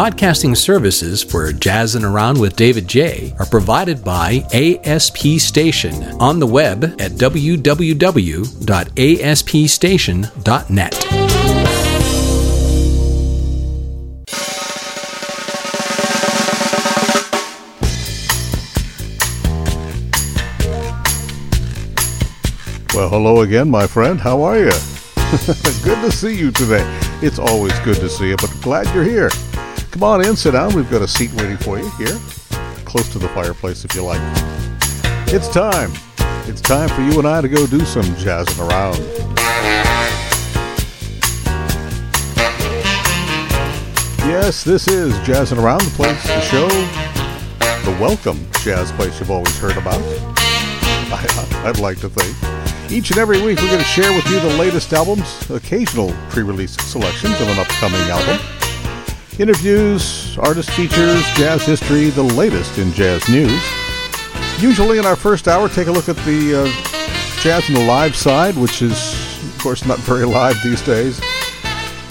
Podcasting services for Jazzin' Around with David Jaye are provided by ASP Station on the web at www.aspstation.net. Well, hello again, my friend. How are you? good to see you today. It's always good to see you, but glad you're here. Come on in, sit down. We've got a seat waiting for you here, close to the fireplace if you like. It's time. It's time for you and I to go do some jazzing around. Yes, this is Jazzing Around, the place, the show, the welcome jazz place you've always heard about. I, I'd like to think. Each and every week, we're going to share with you the latest albums, occasional pre release selections of an upcoming album, interviews, artist features, jazz history, the latest in jazz news. Usually, in our first hour, take a look at the uh, jazz in the live side, which is, of course, not very live these days,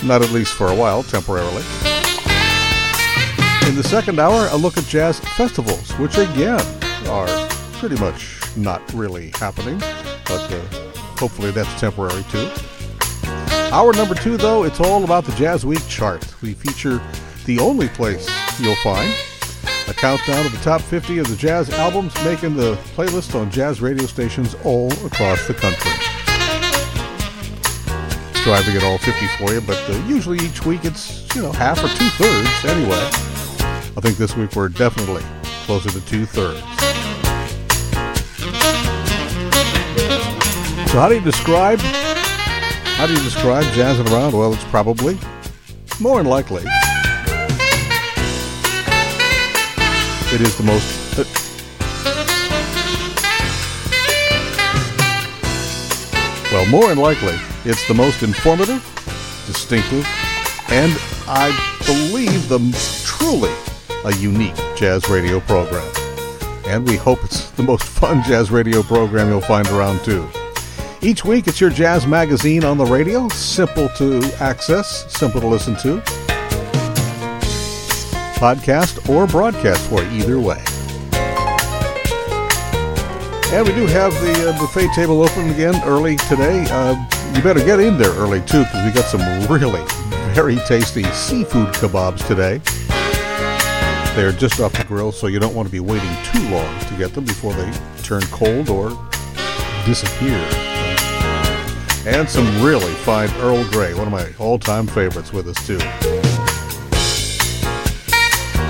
not at least for a while, temporarily. In the second hour, a look at jazz festivals, which again are pretty much not really happening but uh, hopefully that's temporary too. Hour number two, though, it's all about the JazzWeek chart. We feature the only place you'll find a countdown of the top 50 of the jazz albums making the playlist on jazz radio stations all across the country. Strive to get all 50 for you, but uh, usually each week it's, you know, half or two thirds anyway. I think this week we're definitely closer to two thirds. So how do you describe how do you describe jazzing around? Well, it's probably more than likely it is the most uh, well, more than likely it's the most informative, distinctive, and I believe the truly a unique jazz radio program. And we hope it's the most fun jazz radio program you'll find around too. Each week, it's your jazz magazine on the radio. Simple to access, simple to listen to. Podcast or broadcast for either way. And we do have the uh, buffet table open again early today. Uh, you better get in there early too, because we got some really very tasty seafood kebabs today. They're just off the grill, so you don't want to be waiting too long to get them before they turn cold or disappear and some really fine Earl Grey, one of my all-time favorites with us too.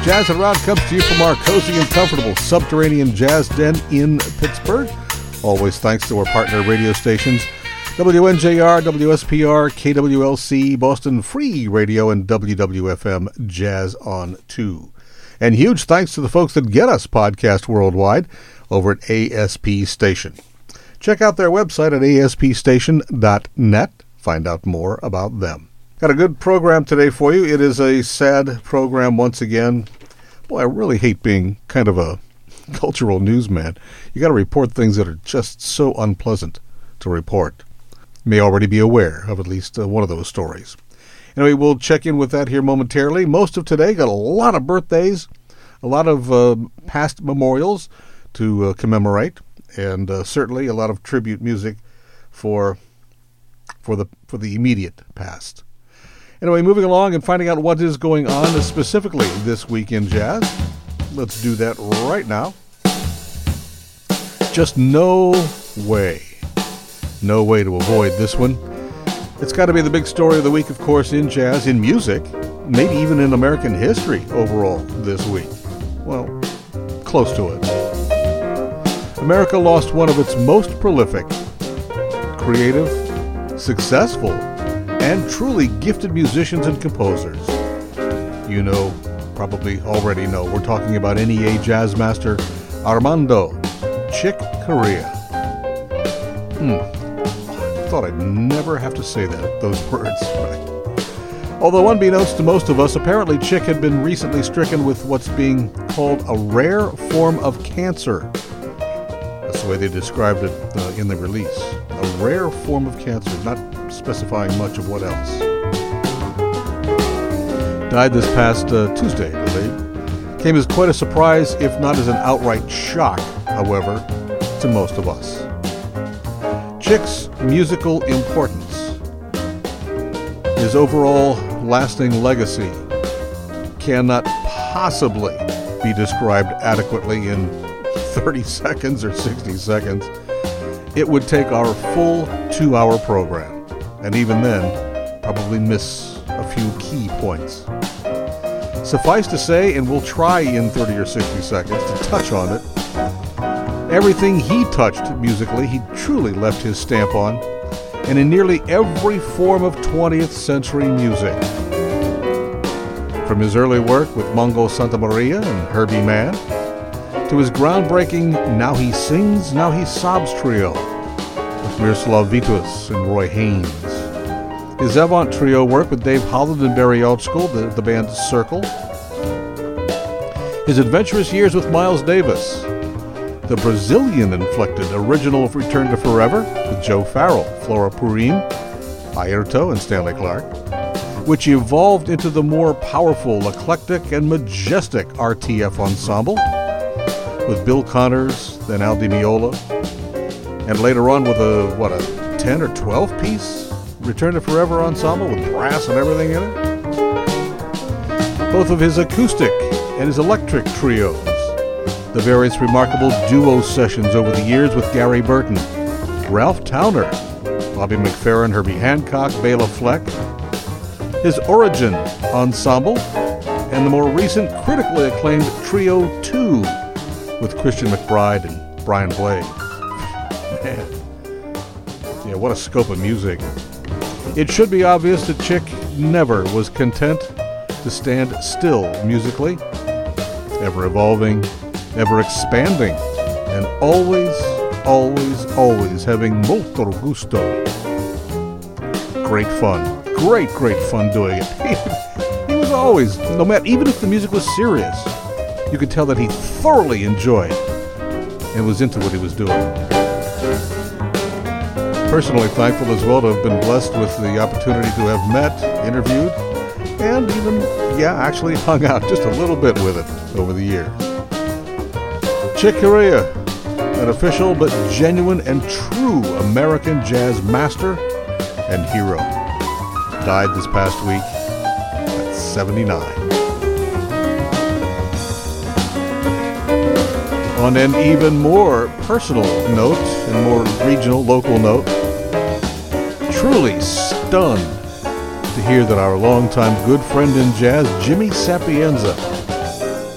Jazzin' Around comes to you from our cozy and comfortable subterranean jazz den in Pittsburgh. Always thanks to our partner radio stations, WNJR, WSPR, KWLC, Boston Free Radio, and WWFM Jazz on 2. And huge thanks to the folks that get us podcast worldwide over at ASP Station. Check out their website at aspstation.net. Find out more about them. Got a good program today for you. It is a sad program once again. Boy, I really hate being kind of a cultural newsman. You got to report things that are just so unpleasant to report. You may already be aware of at least uh, one of those stories. Anyway, we'll check in with that here momentarily. Most of today got a lot of birthdays, a lot of uh, past memorials to uh, commemorate and uh, certainly a lot of tribute music for for the for the immediate past. Anyway, moving along and finding out what is going on specifically this week in jazz. Let's do that right now. Just no way, no way to avoid this one. It's got to be the big story of the week, of course, in jazz, in music, maybe even in American history overall this week. Well, close to it. America lost one of its most prolific, creative, successful, and truly gifted musicians and composers. You know, probably already know, we're talking about NEA jazz master Armando Chick Corea. Hmm. Thought I'd never have to say that, those words. Although unbeknownst to most of us, apparently Chick had been recently stricken with what's being called a rare form of cancer way they described it uh, in the release. A rare form of cancer, not specifying much of what else. Died this past uh, Tuesday, I believe. Came as quite a surprise, if not as an outright shock, however, to most of us. Chick's musical importance, his overall lasting legacy, cannot possibly be described adequately in 30 seconds or 60 seconds. It would take our full two hour program, and even then, probably miss a few key points. Suffice to say, and we'll try in 30 or 60 seconds to touch on it, everything he touched musically, he truly left his stamp on, and in nearly every form of 20th century music. From his early work with Mongo Santamaria and Herbie Mann, to his groundbreaking Now He Sings, Now He Sobs trio with Miroslav Vitous and Roy Haynes. His Avant trio work with Dave Holland and Barry Altschul, the, the band Circle. His adventurous years with Miles Davis. The Brazilian inflected original of Return to Forever with Joe Farrell, Flora Purim, Airto, and Stanley Clarke, which evolved into the more powerful, eclectic, and majestic RTF ensemble with Bill Connors, then Al Di Meola, and later on with a, what, a 10 or 12 piece Return to Forever ensemble with brass and everything in it. Both of his acoustic and his electric trios. The various remarkable duo sessions over the years with Gary Burton, Ralph Towner, Bobby McFerrin, Herbie Hancock, Bela Fleck, his Origin ensemble, and the more recent critically acclaimed Trio 2 with Christian McBride and Brian Blade. Man, yeah, what a scope of music. It should be obvious that Chick never was content to stand still musically, ever evolving, ever expanding, and always, always, always having molto gusto. Great fun. Great, great fun doing it. he was always, no matter, even if the music was serious, you could tell that he thoroughly enjoyed and was into what he was doing. Personally thankful as well to have been blessed with the opportunity to have met, interviewed, and even, yeah, actually hung out just a little bit with it over the years. Chick Corea, an official but genuine and true American jazz master and hero, died this past week at 79. On an even more personal note and more regional, local note, truly stunned to hear that our longtime good friend in jazz, Jimmy Sapienza,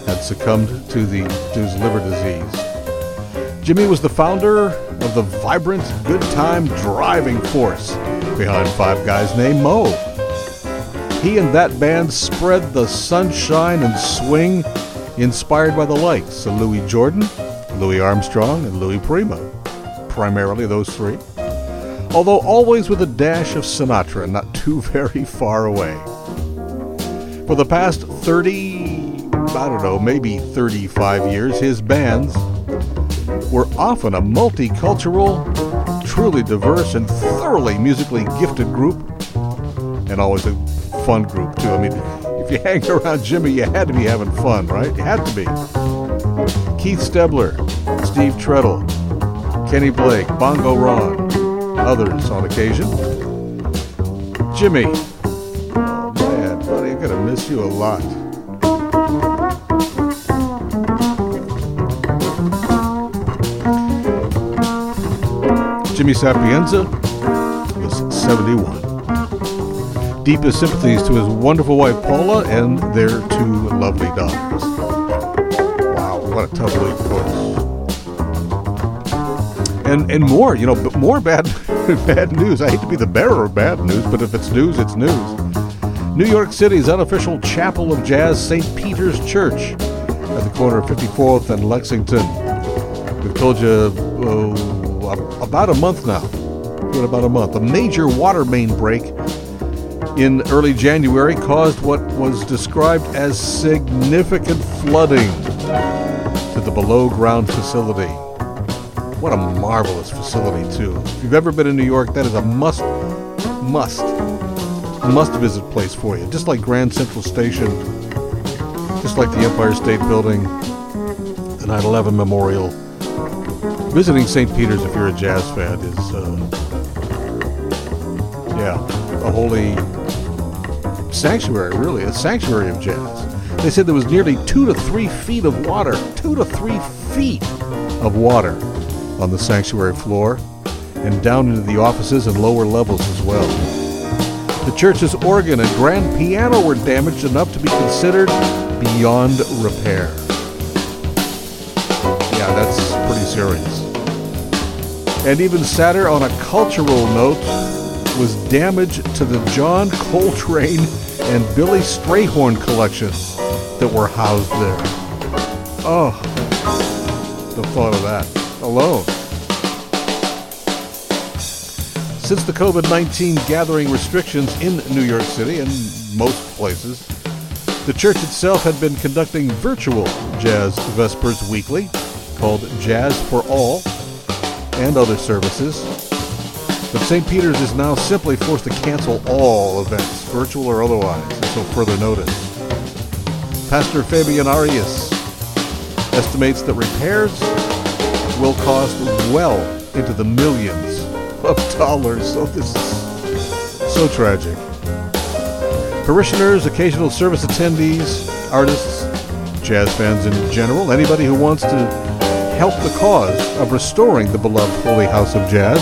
had succumbed to, the, to his liver disease. Jimmy was the founder of the vibrant, good time driving force behind Five Guys named Moe. He and that band spread the sunshine and swing inspired by the likes of Louis Jordan, Louis Armstrong, and Louis Prima, primarily those three, although always with a dash of Sinatra not too very far away. For the past 30, I don't know, maybe 35 years, his bands were often a multicultural, truly diverse, and thoroughly musically gifted group, and always a fun group, too. I mean, if you hang around Jimmy, you had to be having fun, right? You had to be. Keith Stebler, Steve Treadle, Kenny Blake, Bongo Ron, others on occasion. Jimmy, oh man, buddy, I'm gonna miss you a lot. Jimmy Sapienza was 71 deepest sympathies to his wonderful wife Paula and their two lovely daughters. Wow, what a tough week, folks. And and more, you know, but more bad bad news. I hate to be the bearer of bad news, but if it's news, it's news. New York City's unofficial Chapel of Jazz, St. Peter's Church, at the corner of 54th and Lexington. We've told you uh, about a month now. About a month. A major water main break in early January caused what was described as significant flooding to the below ground facility. What a marvelous facility, too. If you've ever been in New York, that is a must, must must visit place for you. Just like Grand Central Station, just like the Empire State Building, the 9 11 Memorial. Visiting St. Peter's, if you're a jazz fan, is, uh, yeah, a holy sanctuary, really, a sanctuary of jazz. They said there was nearly two to three feet of water, two to three feet of water on the sanctuary floor and down into the offices and lower levels as well. The church's organ and grand piano were damaged enough to be considered beyond repair. Yeah, that's pretty serious. And even sadder on a cultural note was damage to the John Coltrane and Billy Strayhorn collections that were housed there. Oh, the thought of that alone. Since the COVID 19 gathering restrictions in New York City and most places, the church itself had been conducting virtual Jazz Vespers weekly called Jazz for All and other services. But St. Peter's is now simply forced to cancel all events, virtual or otherwise, until further notice. Pastor Fabian Arias estimates that repairs will cost well into the millions of dollars. So this is so tragic. Parishioners, occasional service attendees, artists, jazz fans in general, anybody who wants to help the cause of restoring the beloved Holy House of Jazz,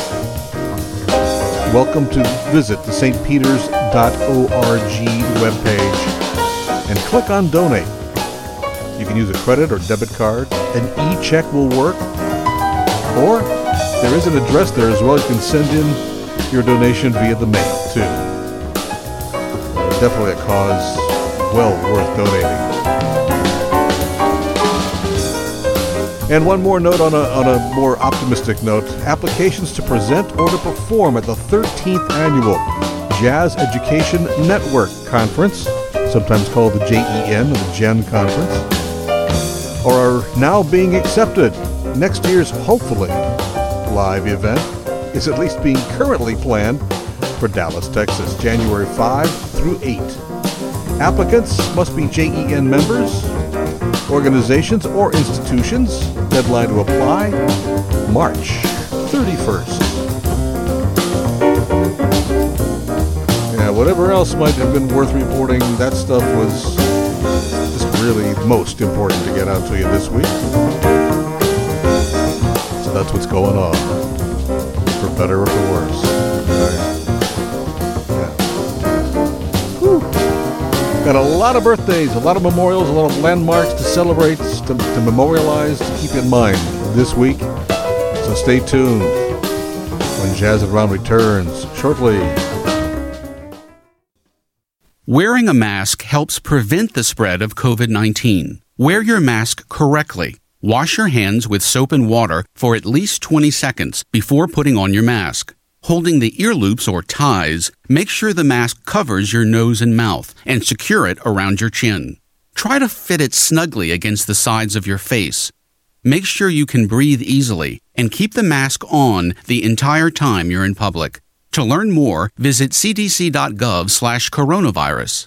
welcome to visit the stpeters.org webpage and click on donate. You can use a credit or debit card. An e-check will work. Or there is an address there as well. You can send in your donation via the mail too definitely a cause well worth donating. And one more note on a, on a more optimistic note applications to present or to perform at the 13th annual Jazz Education Network Conference, sometimes called the JEN or the GEN Conference, are now being accepted. Next year's hopefully live event is at least being currently planned for Dallas, Texas, January 5 through 8. Applicants must be JEN members, organizations, or institutions. Deadline to apply March 31st. Yeah, whatever else might have been worth reporting, that stuff was just really most important to get out to you this week. So that's what's going on, for better or for worse. Got a lot of birthdays, a lot of memorials, a lot of landmarks to celebrate, to, to memorialize, to keep in mind this week. So stay tuned when Jazzin' Around returns shortly. Wearing a mask helps prevent the spread of COVID 19. Wear your mask correctly. Wash your hands with soap and water for at least 20 seconds before putting on your mask. Holding the ear loops or ties, make sure the mask covers your nose and mouth and secure it around your chin. Try to fit it snugly against the sides of your face. Make sure you can breathe easily and keep the mask on the entire time you're in public. To learn more, visit cdc.gov/coronavirus.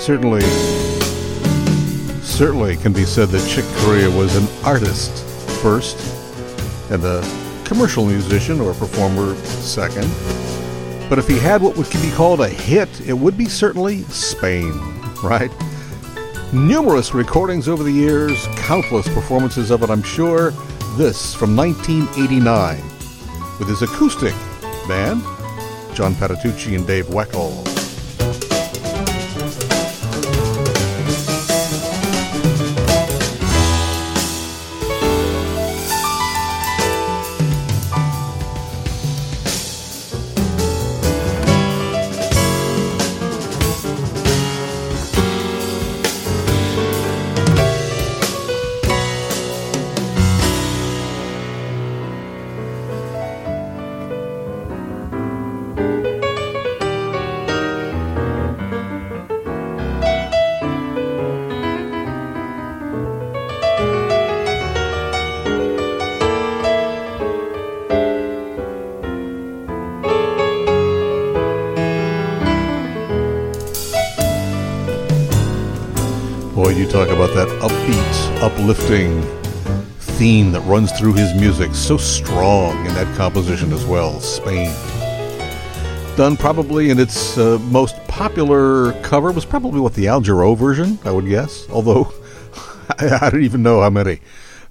Certainly certainly can be said that Chick Corea was an artist first and a commercial musician or performer second. But if he had what could be called a hit, it would be certainly Spain, right? Numerous recordings over the years, countless performances of it, I'm sure. This from 1989 with his acoustic band, John Patitucci and Dave Weckl. Uplifting theme that runs through his music. So strong in that composition as well. Spain. Done probably in its uh, most popular cover was probably what the Al Jarreau version, I would guess. Although I, I don't even know how many.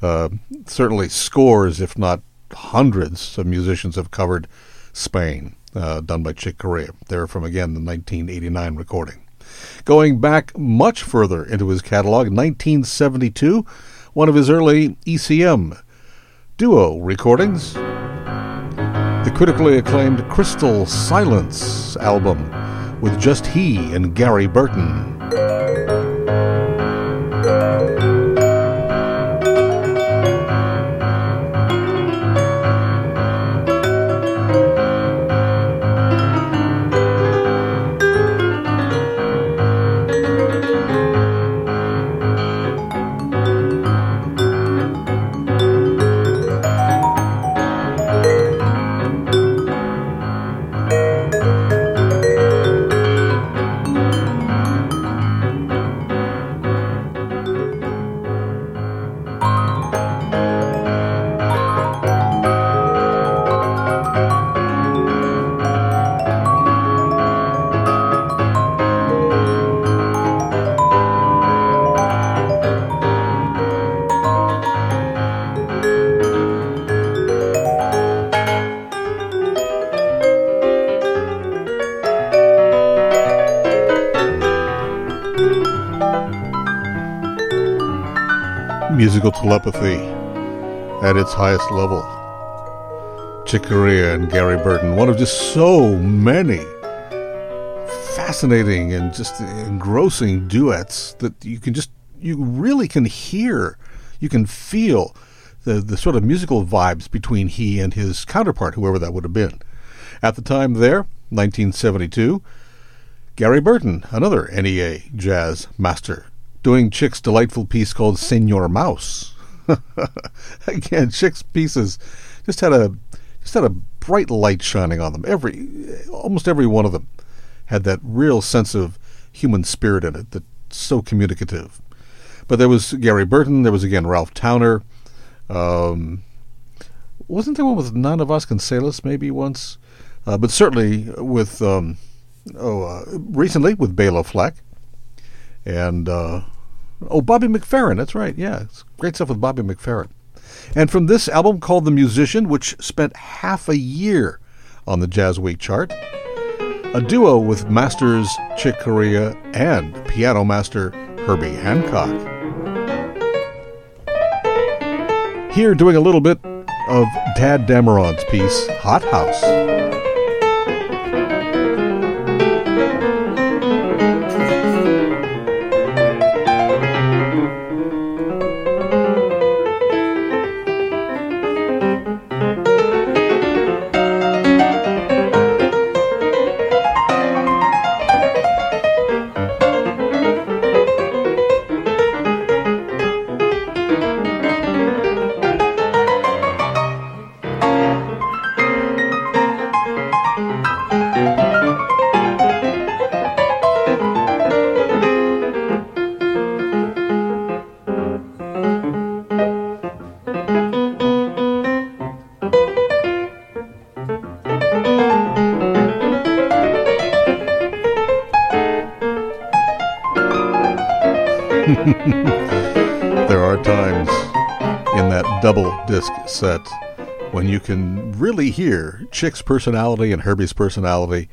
Uh, certainly scores, if not hundreds, of musicians have covered Spain, uh, done by Chick Corea. They're from again the 1989 recording. Going back much further into his catalog, 1972, one of his early ECM duo recordings, the critically acclaimed Crystal Silence album with just he and Gary Burton. Musical telepathy at its highest level. Chick Corea and Gary Burton, one of just so many fascinating and just engrossing duets that you can just, you really can hear, you can feel the, the sort of musical vibes between he and his counterpart, whoever that would have been. At the time there, 1972, Gary Burton, another NEA jazz master, doing Chick's delightful piece called Senor Mouse. Again, Chick's pieces just had a just had a bright light shining on them. Every almost every one of them had that real sense of human spirit in it that's so communicative. But there was Gary Burton. There was again Ralph Towner. Um, wasn't there one with Nana Vasconcelos maybe once? Uh, but certainly with um, oh uh, recently with Bela Fleck and uh, oh, Bobby McFerrin. That's right. Yeah, it's great stuff with Bobby McFerrin. And from this album called The Musician, which spent half a year on the JazzWeek chart, a duo with masters Chick Corea and piano master Herbie Hancock. Here, doing a little bit of Tadd Dameron's piece, Hot House. Set when you can really hear Chick's personality and Herbie's personality,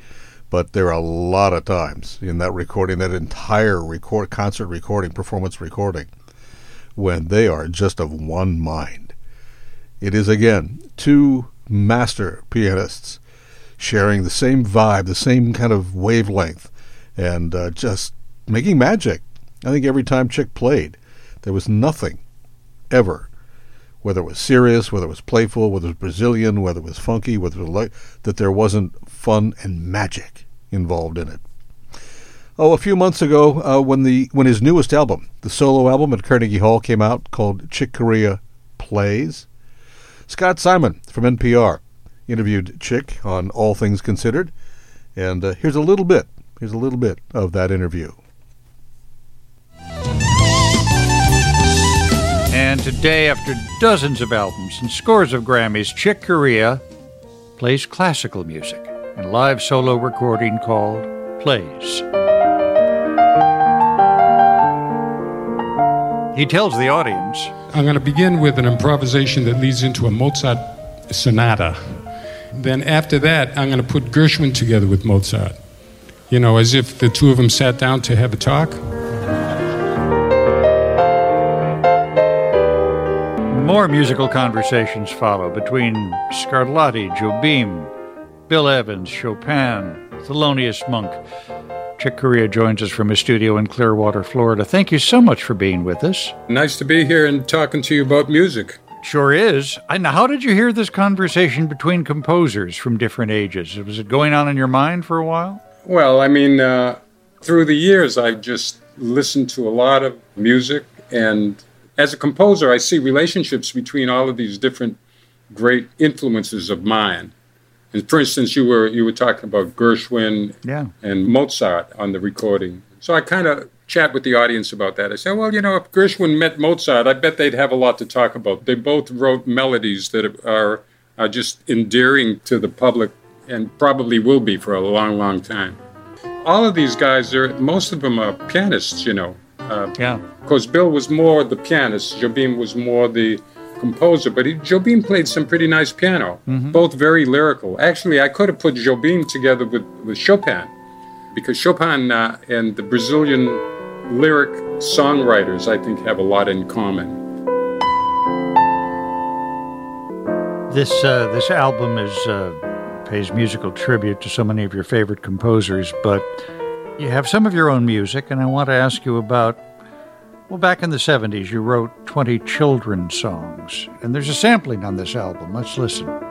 but there are a lot of times in that recording, that entire record concert recording, performance recording, when they are just of one mind. It is again two master pianists sharing the same vibe, the same kind of wavelength, and uh, just making magic. I think every time Chick played, there was nothing ever, whether it was serious, whether it was playful, whether it was Brazilian, whether it was funky, whether it was that there wasn't fun and magic involved in it. Oh, a few months ago, uh, when the when his newest album, the solo album at Carnegie Hall, came out called Chick Corea Plays, Scott Simon from NPR interviewed Chick on All Things Considered, and uh, here's a little bit. Here's a little bit of that interview. And today, after dozens of albums and scores of Grammys, Chick Corea plays classical music in a live solo recording called Plays. He tells the audience I'm going to begin with an improvisation that leads into a Mozart sonata. Then, after that, I'm going to put Gershwin together with Mozart. You know, as if the two of them sat down to have a talk. More musical conversations follow between Scarlatti, Jobim, Bill Evans, Chopin, Thelonious Monk. Chick Corea joins us from his studio in Clearwater, Florida. Thank you so much for being with us. Nice to be here and talking to you about music. Sure is. And how did you hear this conversation between composers from different ages? Was it going on in your mind for a while? Well, I mean, uh, through the years, I've just listened to a lot of music. And as a composer, I see relationships between all of these different great influences of mine. And for instance, you were you were talking about Gershwin yeah. and Mozart on the recording. So I kind of chat with the audience about that. I say, well, you know, if Gershwin met Mozart, I bet they'd have a lot to talk about. They both wrote melodies that are are just endearing to the public and probably will be for a long, long time. All of these guys, are most of them are pianists, you know. Uh, yeah. Because Bill was more the pianist, Jobim was more the composer, but he, Jobim played some pretty nice piano, mm-hmm. both very lyrical. Actually, I could have put Jobim together with, with Chopin, because Chopin uh, and the Brazilian lyric songwriters, I think, have a lot in common. This uh, this album is uh, pays musical tribute to so many of your favorite composers, but you have some of your own music, and I want to ask you about well, back in the 70s, you wrote 20 children's songs, and there's a sampling on this album. Let's listen.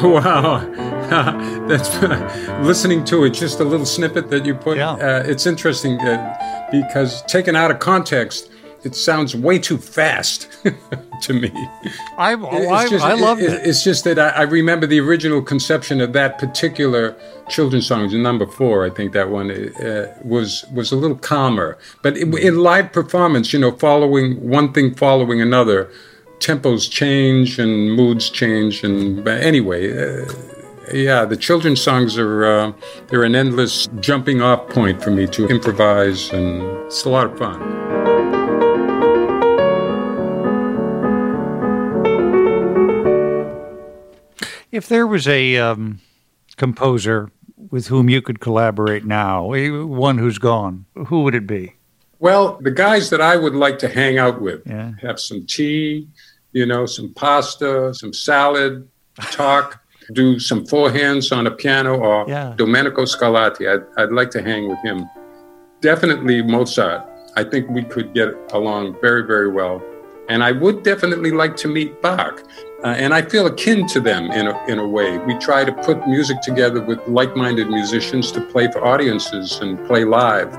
Oh, wow. That's listening to it, just a little snippet that you put. Yeah. Uh, it's interesting uh, because taken out of context, it sounds way too fast to me. I, oh, I, just, I love it, it. It's just that I, I, remember the original conception of that particular children's song, number four. I think that one uh, was was a little calmer, but in, in live performance, you know, following one thing following another, tempos change and moods change, and anyway. Uh, yeah, the children's songs are uh, they're an endless jumping off point for me to improvise, and it's a lot of fun. If there was a um, composer with whom you could collaborate now, one who's gone, who would it be? Well, the guys that I would like to hang out with, yeah. have some tea, you know, some pasta, some salad, talk, do some forehands on a piano, or yeah. Domenico Scarlatti. I'd, I'd like to hang with him. Definitely Mozart. I think we could get along very, very well. And I would definitely like to meet Bach. Uh, and I feel akin to them in a, in a way. We try to put music together with like minded musicians to play for audiences and play live.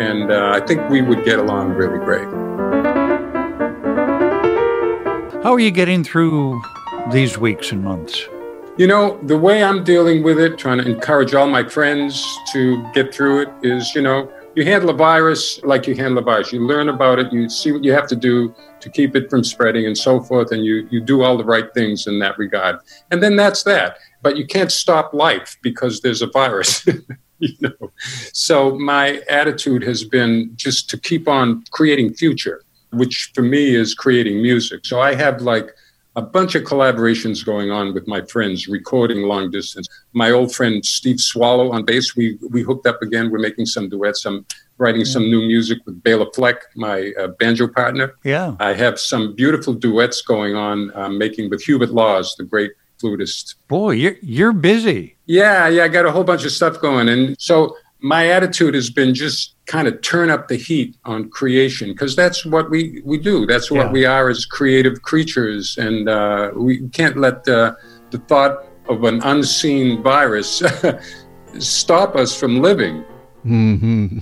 And uh, I think we would get along really great. How are you getting through these weeks and months? You know, the way I'm dealing with it, trying to encourage all my friends to get through it, is, you know, you handle a virus like you handle a virus. You learn about it, you see what you have to do to keep it from spreading and so forth, and you, you do all the right things in that regard. And then that's that. But you can't stop life because there's a virus. you know. So my attitude has been just to keep on creating future, which for me is creating music. So I have like a bunch of collaborations going on with my friends, recording long distance. My old friend Steve Swallow on bass, we we hooked up again. We're making some duets. I'm writing yeah. some new music with Bela Fleck, my uh, banjo partner. Yeah, I have some beautiful duets going on, uh, making with Hubert Laws, the great flutist. Boy, you're you're busy. Yeah, yeah, I got a whole bunch of stuff going, and so my attitude has been just kind of turn up the heat on creation because that's what we, we do. That's what yeah. we are as creative creatures, and uh, we can't let the, the thought of an unseen virus stop us from living. Hmm.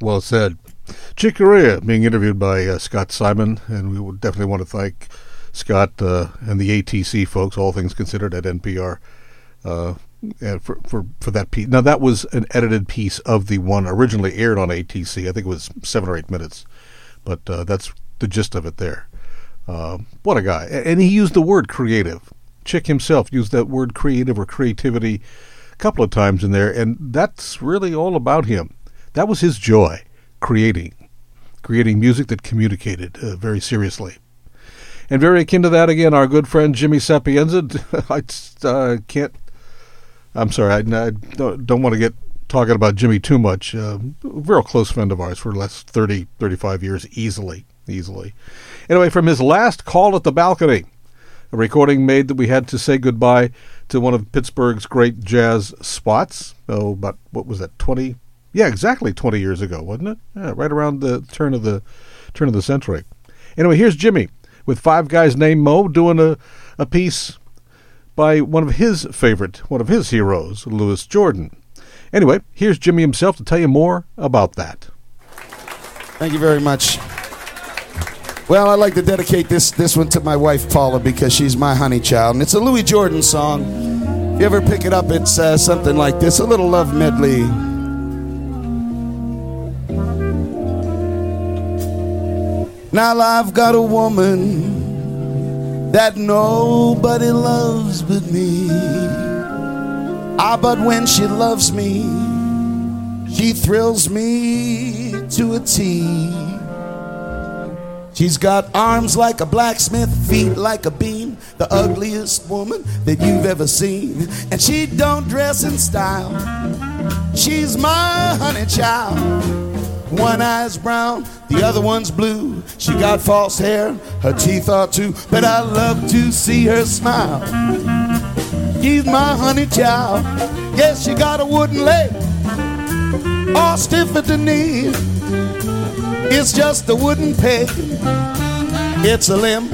Well said. Chick Corea being interviewed by uh, Scott Simon, and we would definitely want to thank Scott uh, and the ATC folks, all things considered, at NPR. Uh, for, for for that piece. Now that was an edited piece of the one originally aired on ATC. I think it was seven or eight minutes, but uh, that's the gist of it there. Uh, what a guy! And he used the word creative. Chick himself used that word creative or creativity a couple of times in there, and that's really all about him. That was his joy, creating, creating music that communicated uh, very seriously. And very akin to that, again, our good friend Jimmy Sapienza. I uh, can't I'm sorry, I, I don't, want to get talking about Jimmy too much. Uh, a real close friend of ours for the last 30, 35 years, easily, easily. Anyway, from his last call at the balcony, a recording made that we had to say goodbye to one of Pittsburgh's great jazz spots. Oh, about what was that? Twenty? Yeah, exactly twenty years ago, wasn't it? Yeah, right around the turn of the turn of the century. Anyway, here's Jimmy with five guys named Moe doing a, a piece by one of his favorite, one of his heroes, Louis Jordan. Anyway, here's Jimmy himself to tell you more about that. Thank you very much. Well, I'd like to dedicate this, this one to my wife, Paula, because she's my honey child. And it's a Louis Jordan song. If you ever pick it up, it's uh, something like this a little love medley. Now I've got a woman that nobody loves but me. Ah, but when she loves me, she thrills me to a T. She's got arms like a blacksmith, feet like a beam, the ugliest woman that you've ever seen. And she don't dress in style. She's my honey child. One eye's brown, the other one's blue. She got false hair, her teeth are too, but I love to see her smile. She's my honey child. Yes, she got a wooden leg, all stiff at the knee. It's just a wooden peg. It's a limb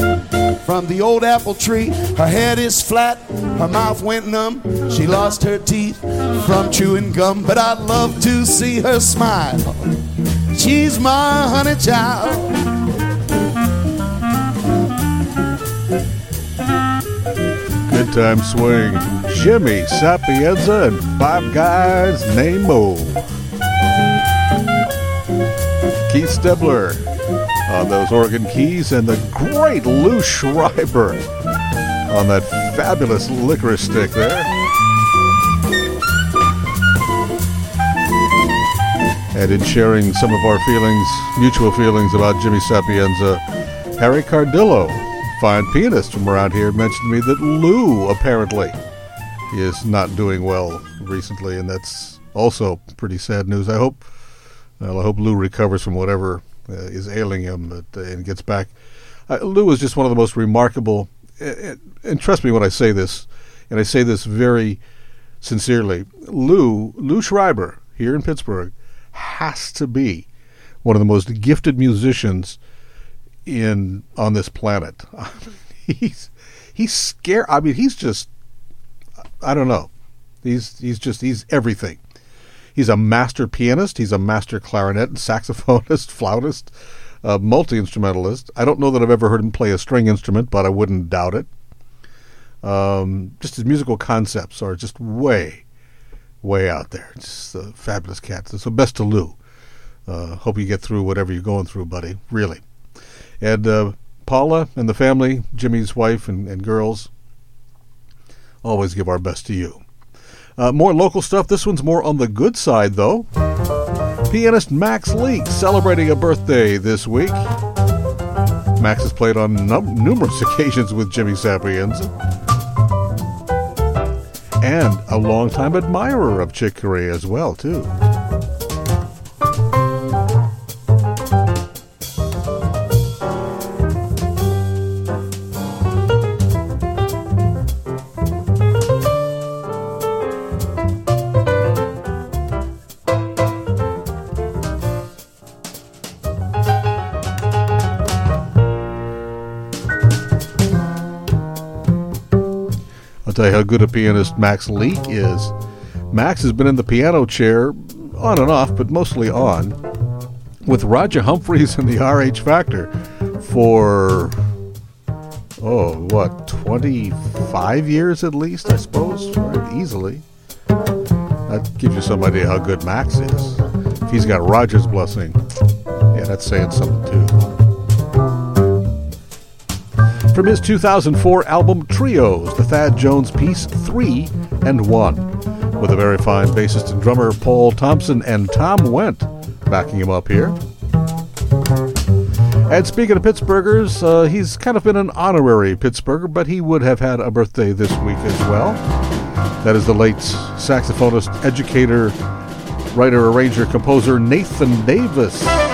from the old apple tree. Her head is flat, her mouth went numb. She lost her teeth from chewing gum, but I'd love to see her smile. She's my honey child. Good time swing. Jimmy Sapienza and five guys named Moe. Keith Stebler on those organ keys and the great Lou Schreiber on that fabulous licorice stick there. and in sharing some of our feelings, mutual feelings about Jimmy Sapienza, Harry Cardillo, fine pianist from around here, mentioned to me that Lou apparently is not doing well recently, and that's also pretty sad news. I hope, well, I hope Lou recovers from whatever is ailing him uh, and gets back. Uh, Lou is just one of the most remarkable, and, and trust me when I say this, and I say this very sincerely. Lou Lou Schreiber here in Pittsburgh has to be one of the most gifted musicians in on this planet. he's he's scared. I mean, he's just I don't know. He's he's just he's everything. He's a master pianist. He's a master clarinet and saxophonist, flautist, uh, multi instrumentalist. I don't know that I've ever heard him play a string instrument, but I wouldn't doubt it. Um, just his musical concepts are just way, way out there. Just a fabulous cat. So best to Lou. Uh, hope you get through whatever you're going through, buddy. Really. And uh, Paula and the family, Jimmy's wife and, and girls, always give our best to you. Uh, more local stuff. This one's more on the good side, though. Pianist Max Leake celebrating a birthday this week. Max has played on num- numerous occasions with Jimmy Sapienza. And a longtime admirer of Chick Corea as well, too. How good a pianist Max Leake is. Max has been in the piano chair on and off, but mostly on, with Roger Humphries and the RH Factor for, oh, what, 25 years at least, I suppose, right? Easily. That gives you some idea how good Max is. If he's got Roger's blessing, yeah, that's saying something too from his 2004 album Trios, the Thad Jones piece 3 and 1, with a very fine bassist and drummer Paul Thompson and Tom Wendt backing him up here. And speaking of Pittsburghers, uh, he's kind of been an honorary Pittsburgher, but he would have had a birthday this week as well. That is the late saxophonist, educator, writer, arranger, composer Nathan Davis.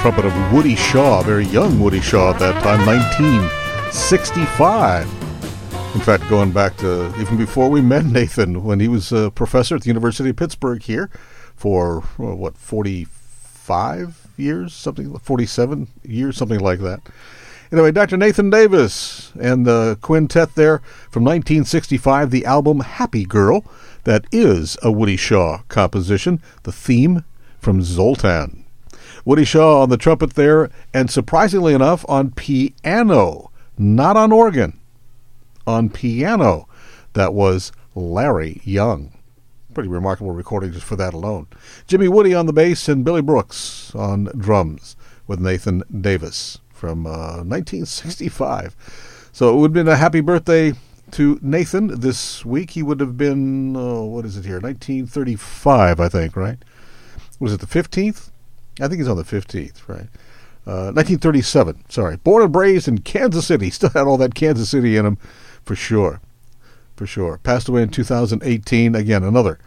Trumpet of Woody Shaw, very young Woody Shaw at that time, 1965. In fact, going back to even before we met Nathan, when he was a professor at the University of Pittsburgh here for, well, what, 45 years? Something, 47 years, something like that. Anyway, Dr. Nathan Davis and the quintet there from 1965, the album Happy Girl, that is a Woody Shaw composition, the theme from Zoltan. Woody Shaw on the trumpet there, and surprisingly enough, on piano, not on organ, on piano. That was Larry Young. Pretty remarkable recording just for that alone. Jimmy Woode on the bass and Billy Brooks on drums with Nathan Davis from uh, 1965. So it would have been a happy birthday to Nathan this week. He would have been, uh, what is it here, 1935, I think, right? Was it the 15th? I think he's on the 15th, right? Uh, 1937, sorry. Born and raised in Kansas City. Still had all that Kansas City in him, for sure. For sure. Passed away in 2018. Again, another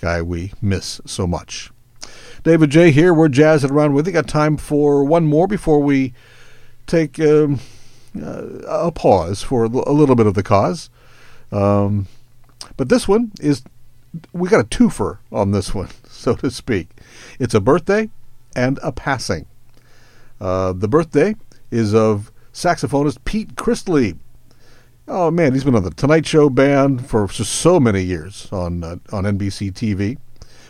guy we miss so much. David Jaye here. We're jazzing around with you. Got time for one more before we take um, uh, a pause for a little bit of the cause. Um, but this one is, we got a twofer on this one, so to speak. It's a birthday and a passing. Uh, the birthday is of saxophonist Pete Christlieb. Oh man, he's been on the Tonight Show band for so many years on uh, on NBC TV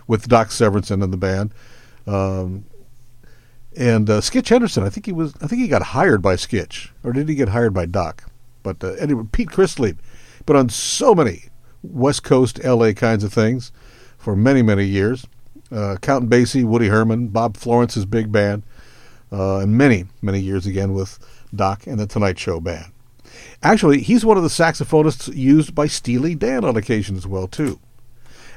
with Doc Severinsen in the band. Um, and uh, Skitch Henderson, I think he was, I think he got hired by Skitch, or did he get hired by Doc? But uh, anyway, Pete Christlieb, but on so many West Coast LA kinds of things for many many years uh, Count Basie, Woody Herman, Bob Florence's big band, uh, and many, many years again with Doc and the Tonight Show band. Actually, he's one of the saxophonists used by Steely Dan on occasion as well, too.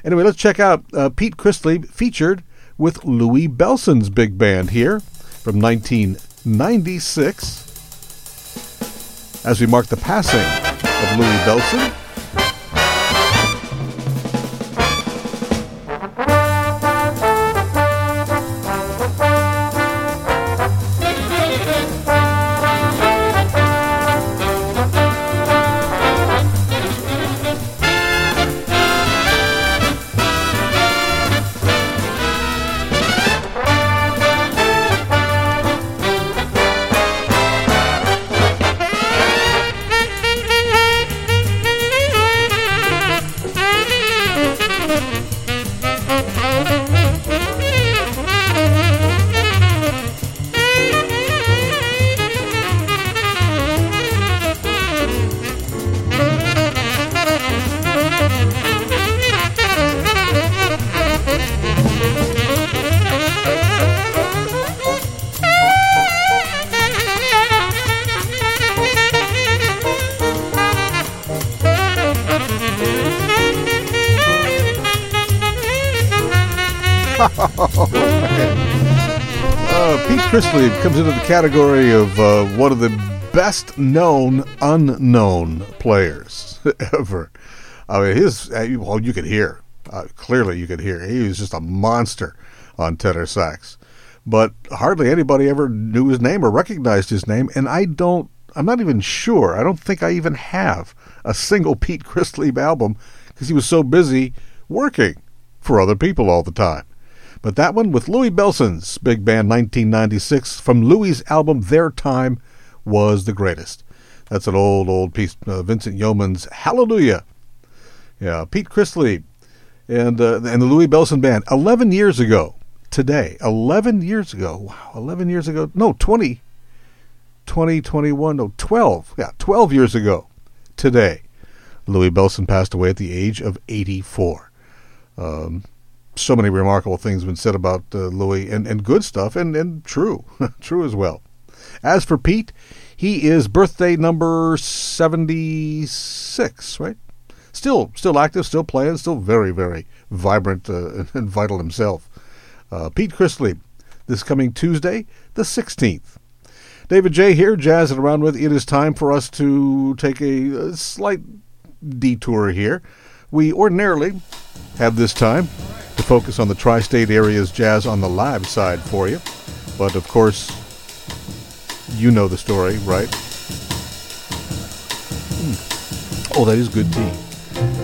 Anyway, let's check out uh, Pete Christlieb featured with Louis Bellson's big band here from 1996 as we mark the passing of Louis Bellson. Christlieb comes into the category of uh, one of the best known unknown players ever. I mean, his uh, well, you could hear uh, clearly. You could hear he was just a monster on tenor sax, but hardly anybody ever knew his name or recognized his name. And I don't. I'm not even sure. I don't think I even have a single Pete Christlieb album because he was so busy working for other people all the time. But that one with Louis Bellson's big band 1996 from Louis' album Their Time was the greatest. That's an old, old piece. Uh, Vincent Youmans' Hallelujah. Yeah, Pete Christlieb and, uh, and the Louis Bellson Band. 11 years ago today. 11 years ago. Wow, 11 years ago. No, 20. 20, no, 12. Yeah, 12 years ago today. Louis Bellson passed away at the age of 84. Um, so many remarkable things have been said about uh, Louis, and, and good stuff, and, and true, true as well. As for Pete, he is birthday number 76, right? Still, still active, still playing, still very, very vibrant uh, and vital himself. Uh, Pete Christlieb, this coming Tuesday, the 16th. David Jaye here, jazzing around with. It is time for us to take a, a slight detour here. We ordinarily have this time to focus on the tri state area's jazz on the live side for you. But of course, you know the story, right? Hmm. Oh, that is good tea.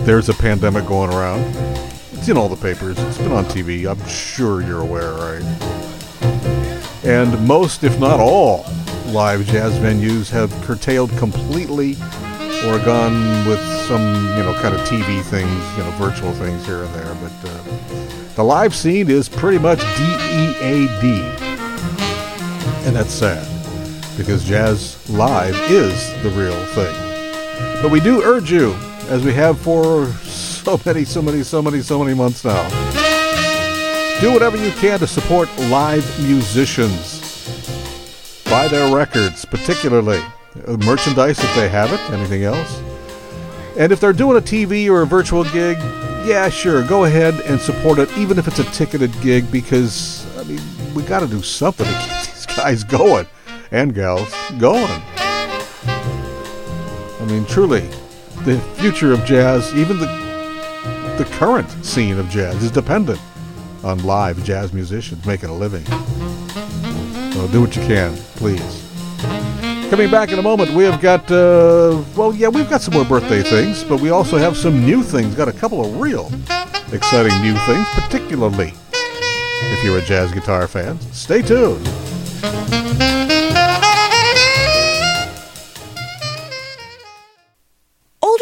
There's a pandemic going around. It's in all the papers, it's been on TV. I'm sure you're aware, right? And most, if not all, live jazz venues have curtailed completely or gone with some, you know, kind of TV things, you know, virtual things here and there. But uh, the live scene is pretty much DEAD. And that's sad because jazz live is the real thing. But we do urge you, as we have for so many, so many, so many, so many months now, do whatever you can to support live musicians. Buy their records, particularly Uh, merchandise if they have it, anything else. And if they're doing a TV or a virtual gig, yeah, sure, go ahead and support it, even if it's a ticketed gig, because, I mean, we got to do something to keep these guys going and gals going. I mean, truly, the future of jazz, even the the current scene of jazz, is dependent on live jazz musicians making a living. So do what you can, please. Coming back in a moment, we have got, uh, well, yeah, we've got some more birthday things, but we also have some new things. Got a couple of real exciting new things, particularly if you're a jazz guitar fan. Stay tuned.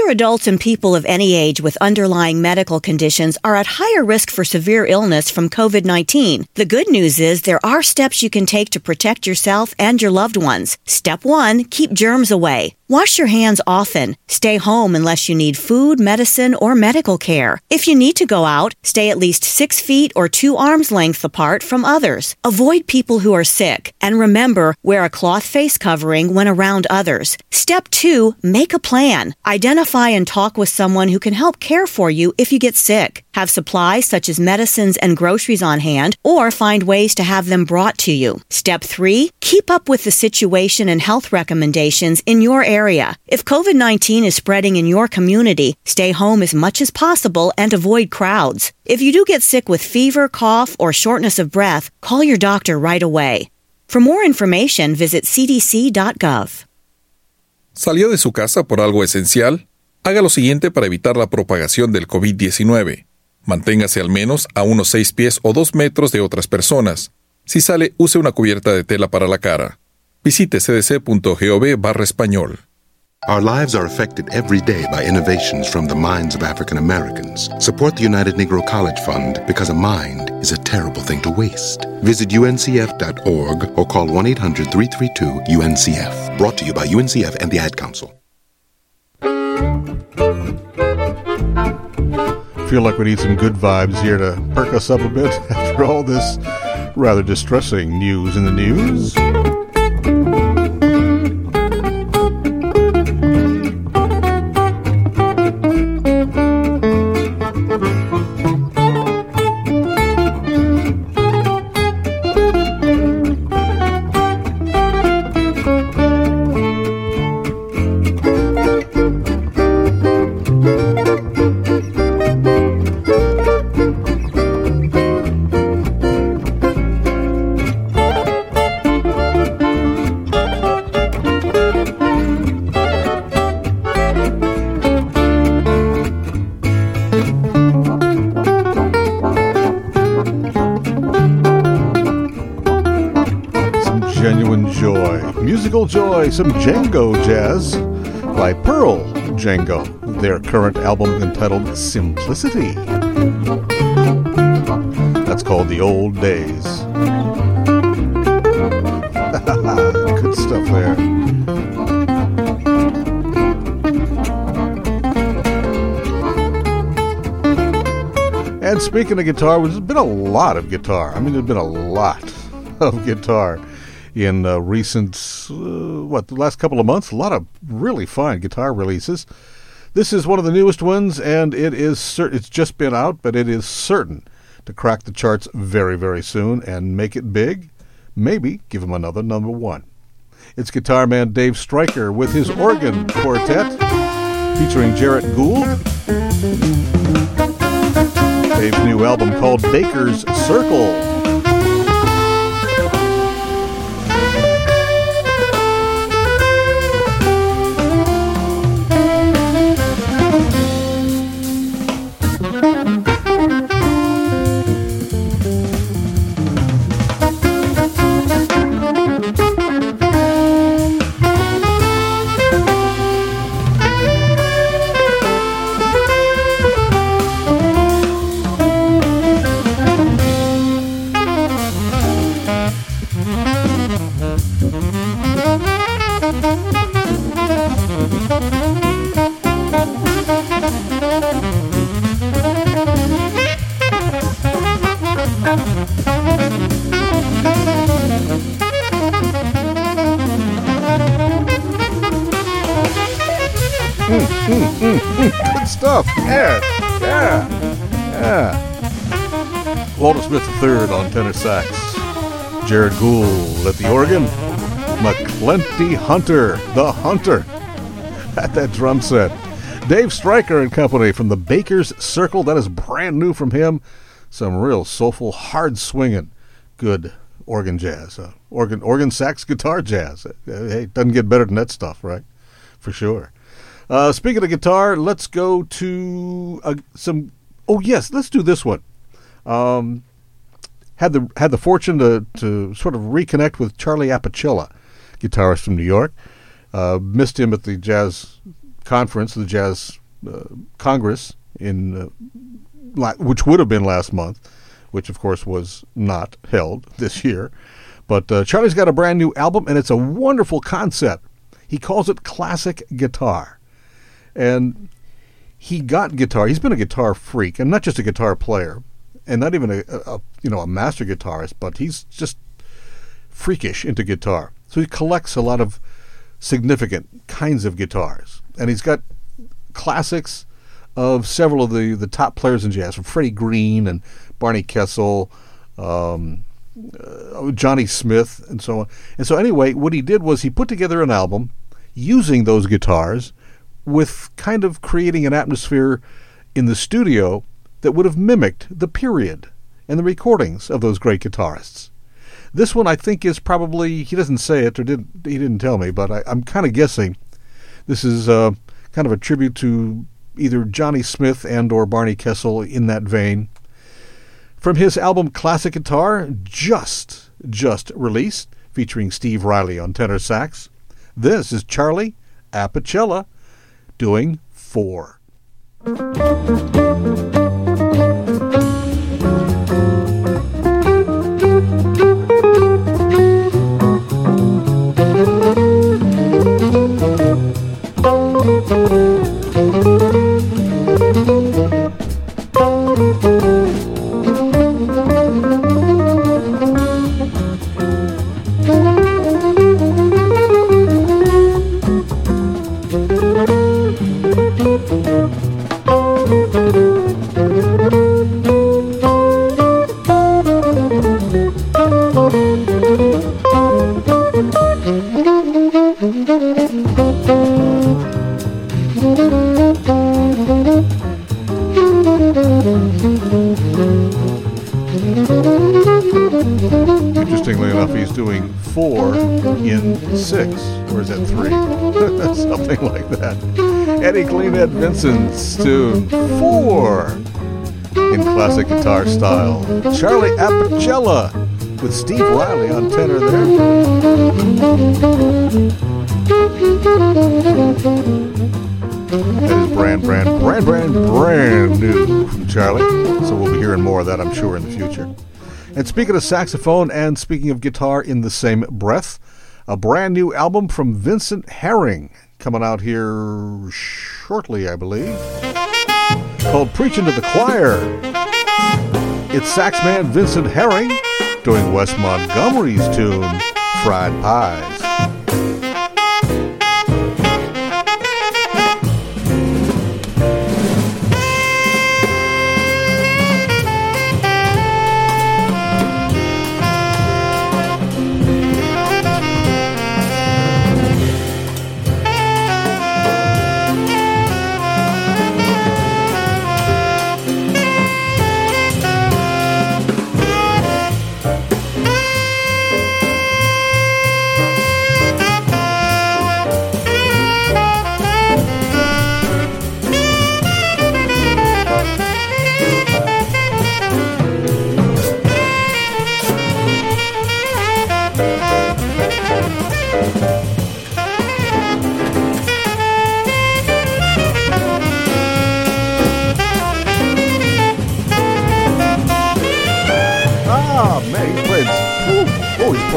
Adults and people of any age with underlying medical conditions are at higher risk for severe illness from COVID 19. The good news is there are steps you can take to protect yourself and your loved ones. Step one keep germs away. Wash your hands often. Stay home unless you need food, medicine, or medical care. If you need to go out, stay at least six feet or two arms length apart from others. Avoid people who are sick. And remember, wear a cloth face covering when around others. Step two, make a plan. Identify and talk with someone who can help care for you if you get sick. Have supplies such as medicines and groceries on hand, or find ways to have them brought to you. Step three, keep up with the situation and health recommendations in your area. If COVID 19 is spreading in your community, stay home as much as possible and avoid crowds. If you do get sick with fever, cough, or shortness of breath, call your doctor right away. For more information, visit cdc.gov. ¿Salió de su casa por algo esencial? Haga lo siguiente para evitar la propagación del COVID-19. Manténgase al menos a unos 6 pies o 2 metros de otras personas. Si sale, use una cubierta de tela para la cara. Visite cdc.gov barra español. Our lives are affected every day by innovations from the minds of African Americans. Support the United Negro College Fund because a mind is a terrible thing to waste. Visit uncf.org or call 1 800 332 UNCF. Brought to you by UNCF and the Ad Council. Feel like we need some good vibes here to perk us up a bit after all this rather distressing news in the news. Joy, some Django jazz by Pearl Django, their current album entitled Simplicity. That's called The Old Days. Good stuff there. And speaking of guitar, there's been a lot of guitar. I mean, there's been a lot of guitar in uh, recent, uh, what, the last couple of months. A lot of really fine guitar releases. This is one of the newest ones, and it is cer- it's just been out, but it is certain to crack the charts very, very soon and make it big. Maybe give him another number one. It's guitar man Dave Stryker with his organ quartet featuring Jared Gould. Dave's new album called Baker's Circle. Sax. Jared Gould at the organ. McClenty Hunter, the Hunter, at that drum set. Dave Stryker and company from the Baker's Circle. That is brand new from him. Some real soulful, hard swinging, good organ jazz. Uh, organ, organ sax guitar jazz. Uh, hey, doesn't get better than that stuff, right? For sure. Uh, speaking of guitar, let's go to uh, some. Oh yes, let's do this one. Um, had the had the fortune to to sort of reconnect with Charlie Apicella, guitarist from New York. Uh, missed him at the jazz conference, the jazz uh, congress in uh, la- which would have been last month, which of course was not held this year. But uh, Charlie's got a brand new album, and it's a wonderful concept. He calls it classic guitar and he got guitar. He's been a guitar freak, and not just a guitar player, and not even a, a, you know a master guitarist, but he's just freakish into guitar. So he collects a lot of significant kinds of guitars, and he's got classics of several of the, the top players in jazz, from Freddie Green and Barney Kessel, um, uh, Johnny Smith, and so on. And so, anyway, what he did was he put together an album using those guitars with kind of creating an atmosphere in the studio that would have mimicked the period and the recordings of those great guitarists. This one, I think, is probably he doesn't say it or did he didn't tell me, but I, am kind of guessing this is uh, kind of a tribute to either Johnny Smith and or Barney Kessel in that vein. From his album Classic Guitar, just just released, featuring Steve Riley on tenor sax. This is Charlie Apicella doing four. He's doing four in six, or is that three? Something like that. Eddie Cleanhead Vinson's tune four in classic guitar style. Charlie Apicella with Steve Riley on tenor there. That is brand, brand, brand, brand, brand new from Charlie. So we'll be hearing more of that, I'm sure, in the future. And speaking of saxophone and speaking of guitar in the same breath, a brand new album from Vincent Herring coming out here shortly, I believe, called Preaching to the Choir. It's saxman Vincent Herring doing Wes Montgomery's tune, Fried Pies.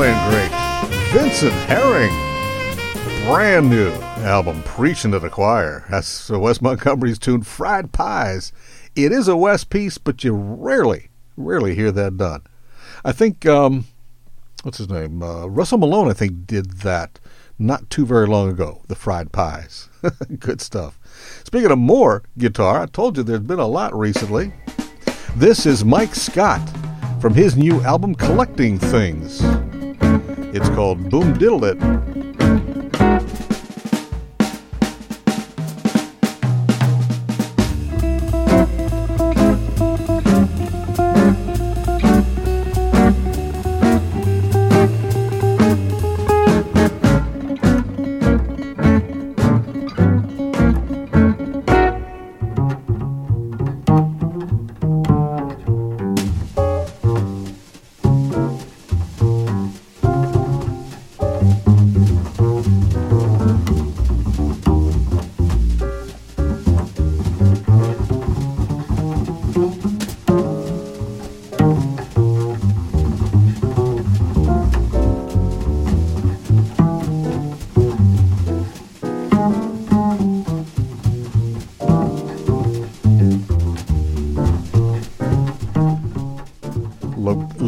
Vincent Herring. Brand new album, Preaching to the Choir. That's Wes Montgomery's tune, Fried Pies. It is a Wes piece, but you rarely, rarely hear that done. I think, um, what's his name? Uh, Russell Malone, I think, did that not too very long ago, the Fried Pies. Good stuff. Speaking of more guitar, I told you there's been a lot recently. This is Mike Scott from his new album, Collecting Things. It's called Boom Diddle It.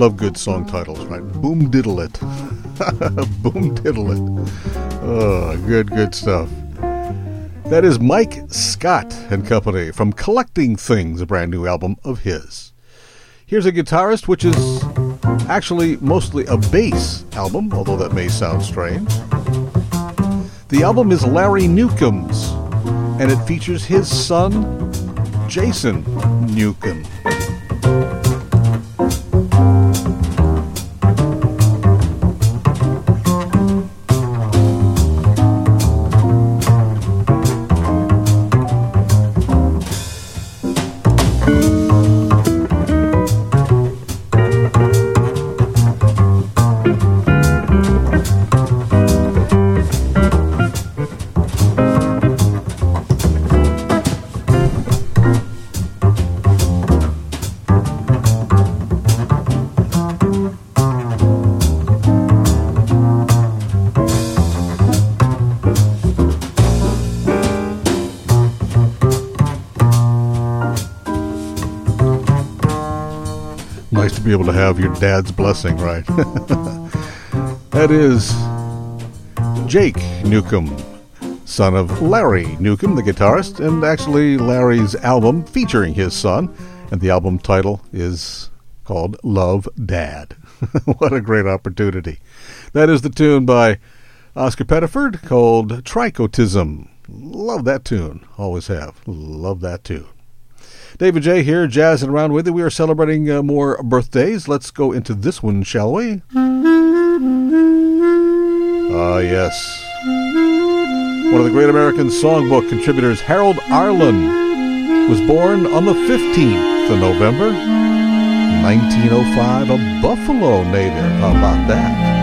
Love good song titles, right? Boom Diddle It. Boom Diddle It. Oh, good, good stuff. That is Mike Scott and Company from Collecting Things, a brand new album of his. Here's a guitarist, which is actually mostly a bass album, although that may sound strange. The album is Larry Newcomb's, and it features his son, Jason Newcomb. Able to have your dad's blessing, right? that is Jake Newcomb, son of Larry Newcomb, the guitarist, and actually Larry's album featuring his son, and the album title is called Love Dad. what a great opportunity. That is the tune by Oscar Pettiford called Tricrotism. Love that tune. Always have. Love that tune. David Jaye here, jazzing around with you. We are celebrating uh, more birthdays. Let's go into this one, shall we? Ah, uh, yes. One of the great American songbook contributors, Harold Arlen, was born on the 15th of November, 1905, a Buffalo native. How about that?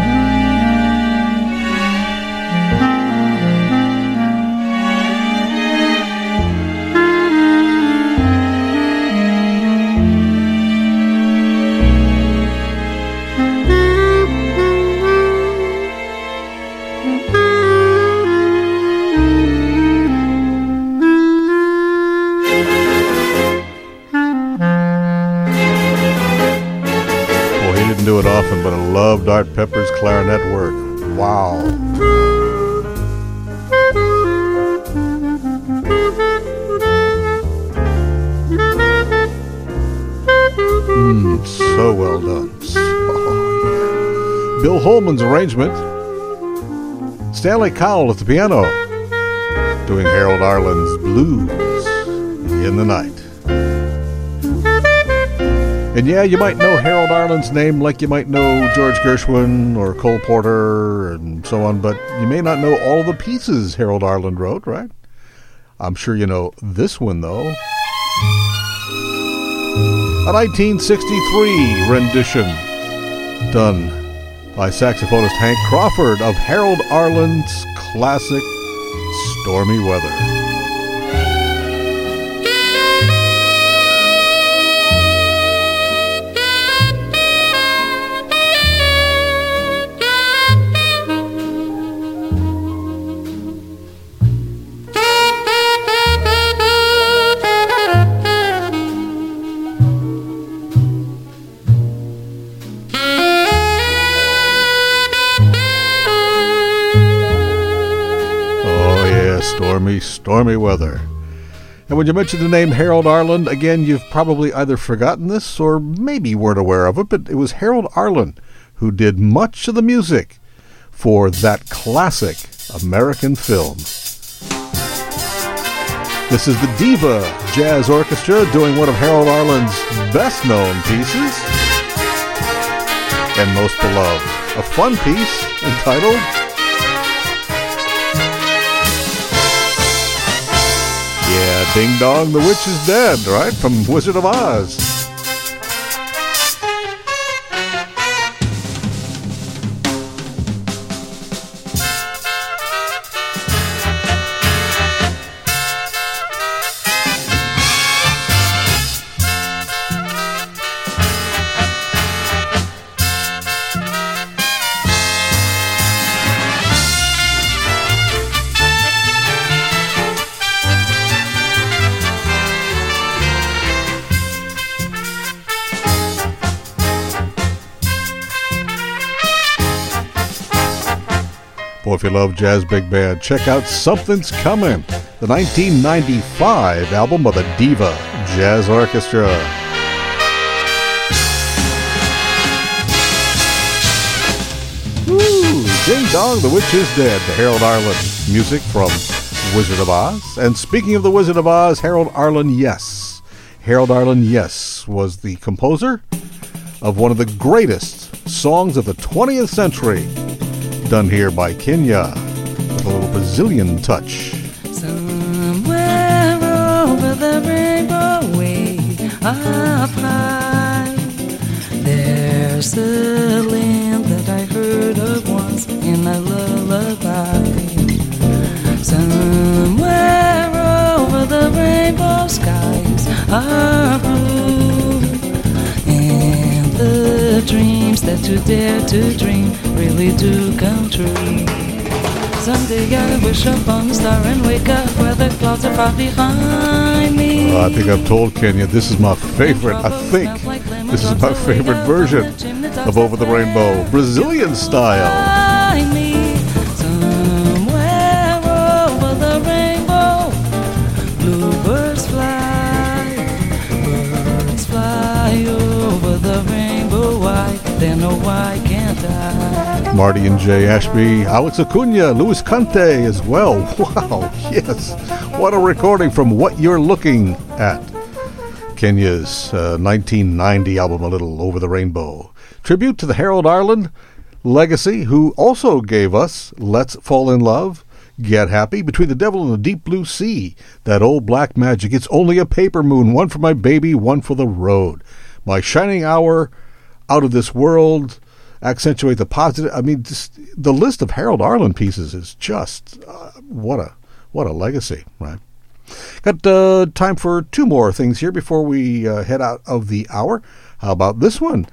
It often, but I loved Art Pepper's clarinet work. Wow. Mm, so well done. Oh, yeah. Bill Holman's arrangement. Stanley Cowell at the piano, doing Harold Arlen's Blues in the Night. And yeah, you might know Harold Arlen's name like you might know George Gershwin or Cole Porter and so on, but you may not know all the pieces Harold Arlen wrote, right? I'm sure you know this one, though. A 1963 rendition done by saxophonist Hank Crawford of Harold Arlen's classic Stormy Weather. Stormy weather. And when you mention the name Harold Arlen, again, you've probably either forgotten this or maybe weren't aware of it, but it was Harold Arlen who did much of the music for that classic American film. This is the Diva Jazz Orchestra doing one of Harold Arlen's best known pieces and most beloved. A fun piece entitled Yeah, Ding Dong, the Witch is Dead, right? From Wizard of Oz. You love jazz big band, check out Something's Coming the 1995 album of the Diva Jazz Orchestra. Ding Dong, The Witch is Dead, the Harold Arlen music from Wizard of Oz. And speaking of the Wizard of Oz, Harold Arlen, yes. Harold Arlen, yes, was the composer of one of the greatest songs of the 20th century, done here by Kenia with a little Brazilian touch. Somewhere over the rainbow way up high, there's a land that I heard of once in a lullaby. Somewhere over the rainbow skies are blue, and the dreams that you dare to dream do come true. Someday I'll wish upon a star and wake up where the clouds are far behind me. Uh, I think I've told Kenia this is my favorite. I think this is my favorite version of Over the Rainbow, Brazilian style. Behind me, somewhere over the rainbow, bluebirds fly, birds fly over the rainbow. Why? Then oh why can't I? Marty and Jay Ashby, Alex Acuna, Luis Conte as well. Wow, yes. What a recording from What You're Looking At. Kenia's uh, 1990 album, A Little Over the Rainbow. Tribute to the Harold Arlen legacy, who also gave us Let's Fall in Love, Get Happy, Between the Devil and the Deep Blue Sea, That Old Black Magic, It's Only a Paper Moon, One for My Baby, One for the Road, My Shining Hour, Out of This World, accentuate the positive. I mean, just, the list of Harold Arlen pieces is just uh, what a what a legacy, right? Got uh, time for two more things here before we uh, head out of the hour. How about this one?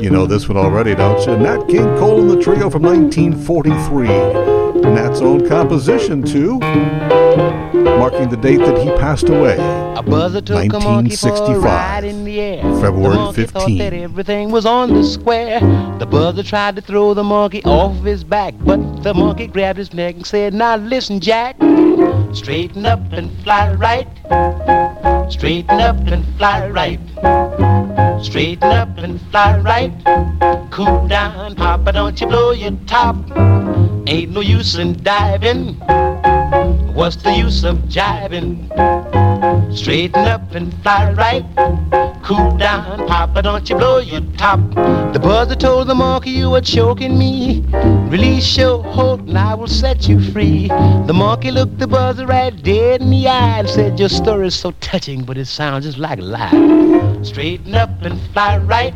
You know this one already, don't you? Nat King Cole and the Trio from 1943. Nat's own composition, too, marking the date that he passed away. A buzzer took a monkey for a ride in the air. February the monkey 15. thought that everything was on the square. The buzzer tried to throw the monkey off his back, but the monkey grabbed his neck and said, Now listen, Jack, straighten up and fly right. Straighten up and fly right. Straighten up and fly right. Cool down, Papa, don't you blow your top. Ain't no use in diving. What's the use of jiving? Straighten up and fly right. Cool down, Papa, don't you blow your top. The buzzer told the monkey you were choking me. Release your hold and I will set you free. The monkey looked the buzzer right dead in the eye and said, Your story is so touching, but it sounds just like a lie. Straighten up and fly right.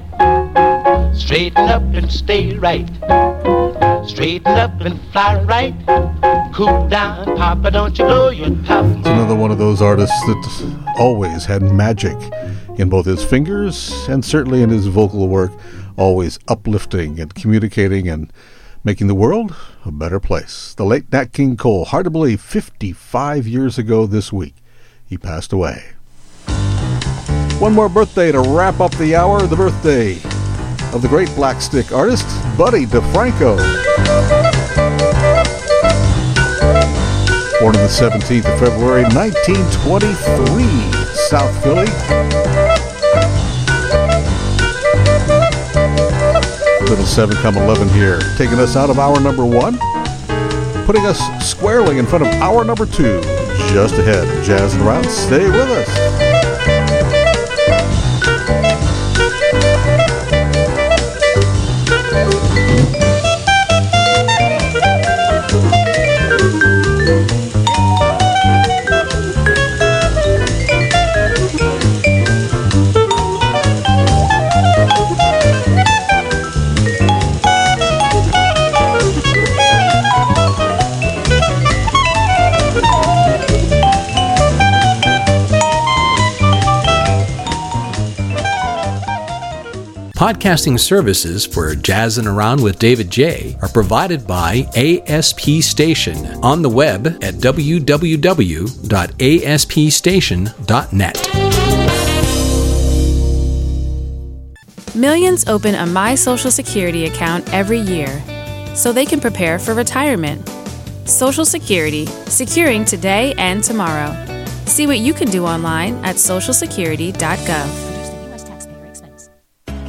Straighten up and stay right. Straighten up and fly right. Cool down, Papa, don't you blow your top. It's another one of those artists that always had magic in both his fingers and certainly in his vocal work, always uplifting and communicating and making the world a better place. The late Nat King Cole, hard to believe, 55 years ago this week, he passed away. One more birthday to wrap up the hour, the birthday of the great black stick artist, Buddy DeFranco. Born on the 17th of February, 1923, South Philly. Little 7 come 11 here, taking us out of hour number one, putting us squarely in front of hour number two. Just ahead, Jazzin' Around. Stay with us. Podcasting services for Jazzin' Around with David Jaye are provided by ASP Station on the web at www.aspstation.net. Millions open a My Social Security account every year so they can prepare for retirement. Social Security, securing today and tomorrow. See what you can do online at socialsecurity.gov.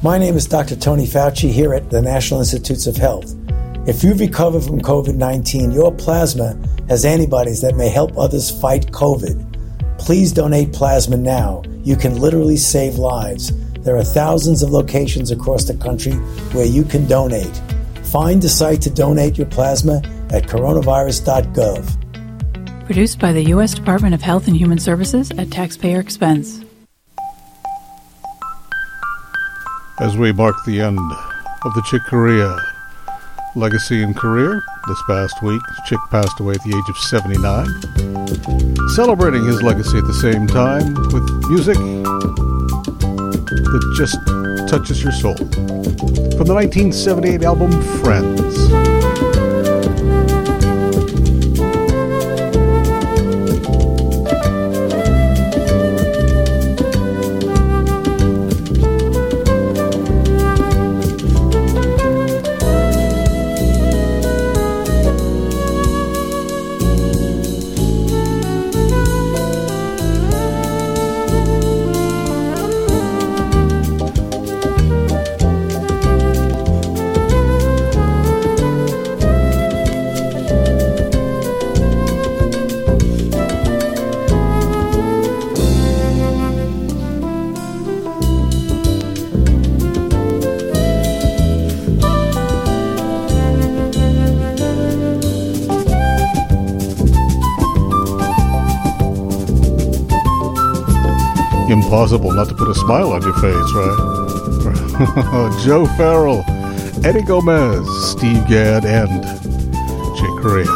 My name is Dr. Tony Fauci here at the National Institutes of Health. If you've recovered from COVID 19, your plasma has antibodies that may help others fight COVID. Please donate plasma now. You can literally save lives. There are thousands of locations across the country where you can donate. Find the site to donate your plasma at coronavirus.gov. Produced by the U.S. Department of Health and Human Services at taxpayer expense. As we mark the end of the Chick Corea legacy and career, this past week, Chick passed away at the age of 79. Celebrating his legacy at the same time with music that just touches your soul. From the 1978 album Friends. Impossible not to put a smile on your face, right? Joe Farrell, Eddie Gomez, Steve Gadd, and Chick Corea.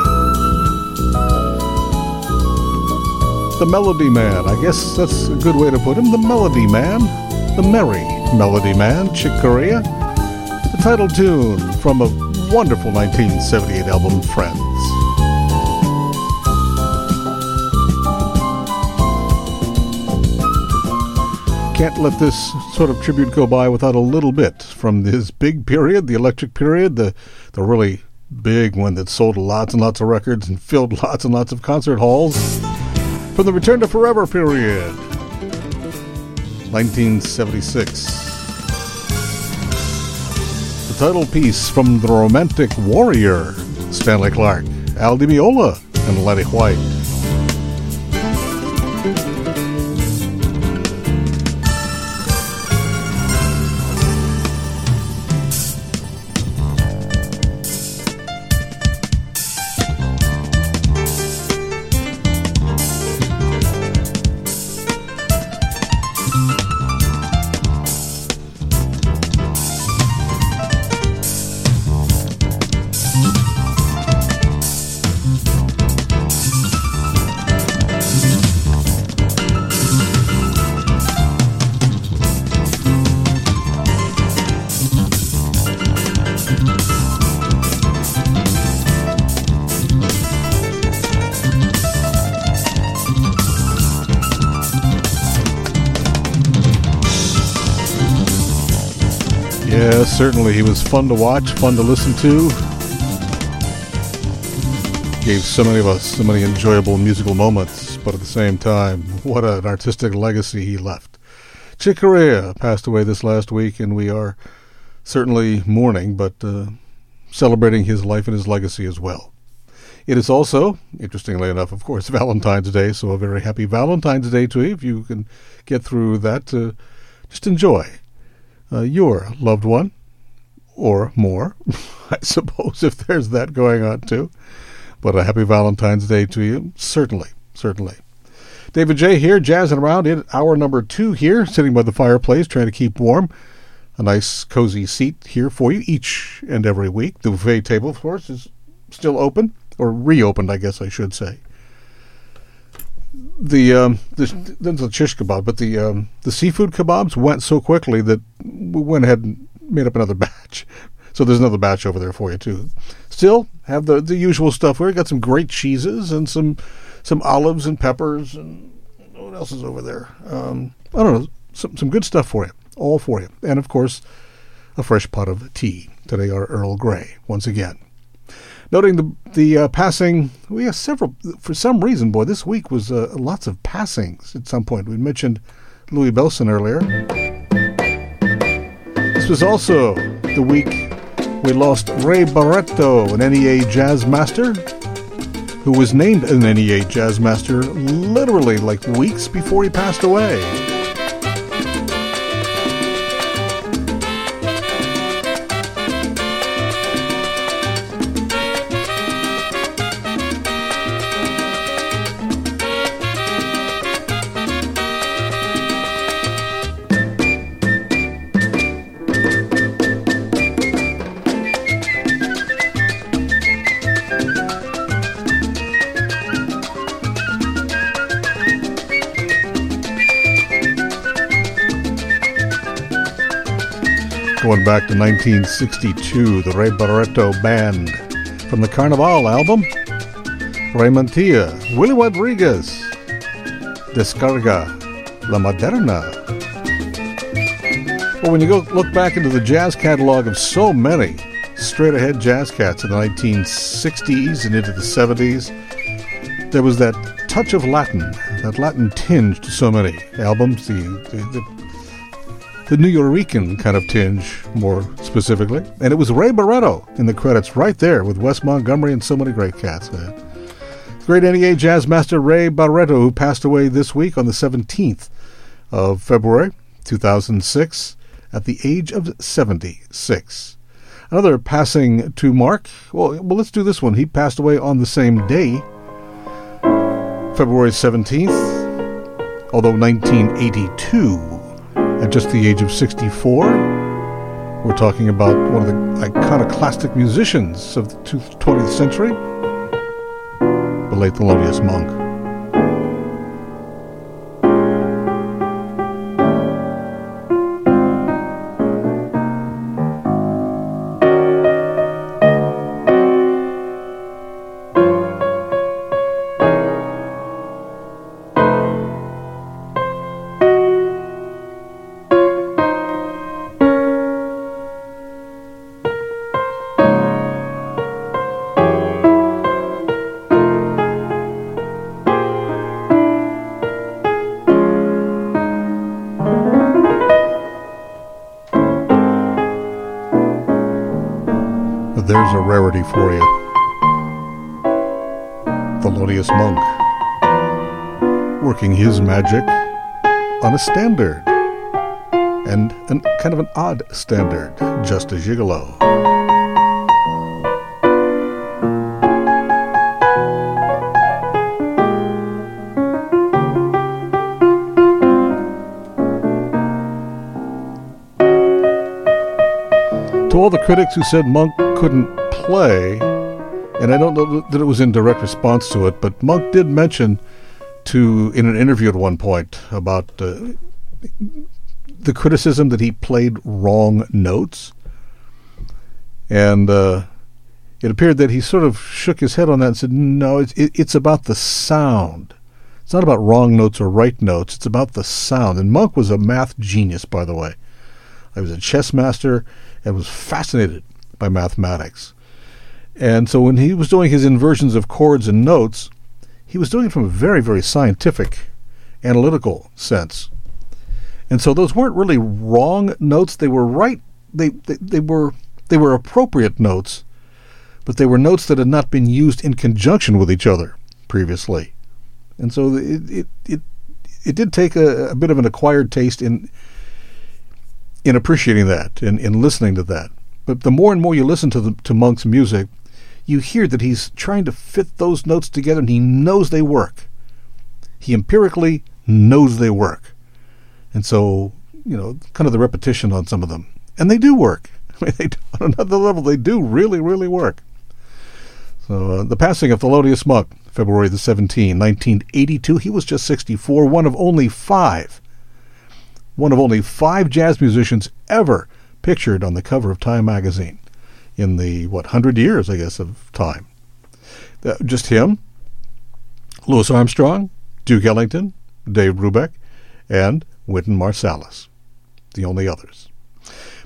The Melody Man, I guess that's a good way to put him. The Melody Man, the Merry Melody Man, Chick Corea. The title tune from a wonderful 1978 album, Friends. Can't let this sort of tribute go by without a little bit from this big period, the electric period, the the really big one that sold lots and lots of records and filled lots and lots of concert halls. From the Return to Forever period, 1976. The title piece from The Romantic Warrior, Stanley Clarke, Al Di Meola, and Lenny White. Certainly he was fun to watch, fun to listen to. Gave so many of us so many enjoyable musical moments, but at the same time, what an artistic legacy he left. Chick Corea passed away this last week, and we are certainly mourning, but uh, celebrating his life and his legacy as well. It is also, interestingly enough, of course, Valentine's Day, so a very happy Valentine's Day to you if you can get through that. Uh, just enjoy uh, your loved one or more, I suppose, if there's that going on too. But a happy Valentine's Day to you, certainly, certainly. David Jaye. here, Jazzin' Around in hour number two here, sitting by the fireplace, trying to keep warm. A nice, cozy seat here for you each and every week. The buffet table, of course, is still open or reopened, I guess I should say. The um, the, the shish kebab, but the um, the seafood kebabs went so quickly that we went ahead and made up another batch. So there's another batch over there for you too. Still have the the usual stuff. We got some great cheeses and some some olives and peppers and what else is over there? Um, I don't know. Some some good stuff for you, all for you, and of course, a fresh pot of tea. Today, our Earl Grey once again. Noting the the uh, passing, we have several. For some reason, boy, this week was uh, lots of passings. At some point, we mentioned Louis Bellson earlier. Was also the week we lost Ray Barretto, an NEA jazz master, who was named an NEA jazz master literally like weeks before he passed away. Going back to 1962, the Ray Barretto Band from the Carnival album, Ray Mantilla, Willie Rodriguez, Descarga La Moderna. Well, when you go look back into the jazz catalog of so many straight ahead jazz cats in the 1960s and into the 70s, there was that touch of Latin, that Latin tinge to so many albums. The, the, the the Nuyorican kind of tinge, more specifically. And it was Ray Barretto in the credits right there with Wes Montgomery and so many great cats, man. Great NEA jazz master Ray Barretto, who passed away this week on the 17th of February 2006 at the age of 76. Another passing to Mark. Well, well, let's do this one. He passed away on the same day, February 17th, although 1982 at just the age of 64. We're talking about one of the iconoclastic musicians of the 20th century, the late Thelonious Monk. For you. Thelonious Monk. Working his magic on a standard. And an, kind of an odd standard, just a gigolo. To all the critics who said Monk couldn't play, and I don't know that it was in direct response to it, but Monk did mention to in an interview at one point about uh, the criticism that he played wrong notes, and uh, it appeared that he sort of shook his head on that and said, "No, it's it, it's about the sound." It's not about wrong notes or right notes. It's about the sound. And Monk was a math genius, by the way. He was a chess master and was fascinated by mathematics. And so when he was doing his inversions of chords and notes, he was doing it from a very, very scientific, analytical sense. And so those weren't really wrong notes. They were right. They, they, they were they were appropriate notes, but they were notes that had not been used in conjunction with each other previously. And so it it it, it did take a, a bit of an acquired taste in in appreciating that and in listening to that. But the more and more you listen to the, to Monk's music, you hear that he's trying to fit those notes together and he knows they work. He empirically knows they work. And so, you know, kind of the repetition on some of them. And they do work. I mean, they do, on another level, they do really, really work. So, uh, the passing of Thelonious Monk, February the 17th, 1982. He was just 64, one of only five, one of only five jazz musicians ever pictured on the cover of Time magazine in the, what, 100 years, I guess, of Time. Uh, just him, Louis Armstrong, Duke Ellington, Dave Brubeck, and Wynton Marsalis, the only others.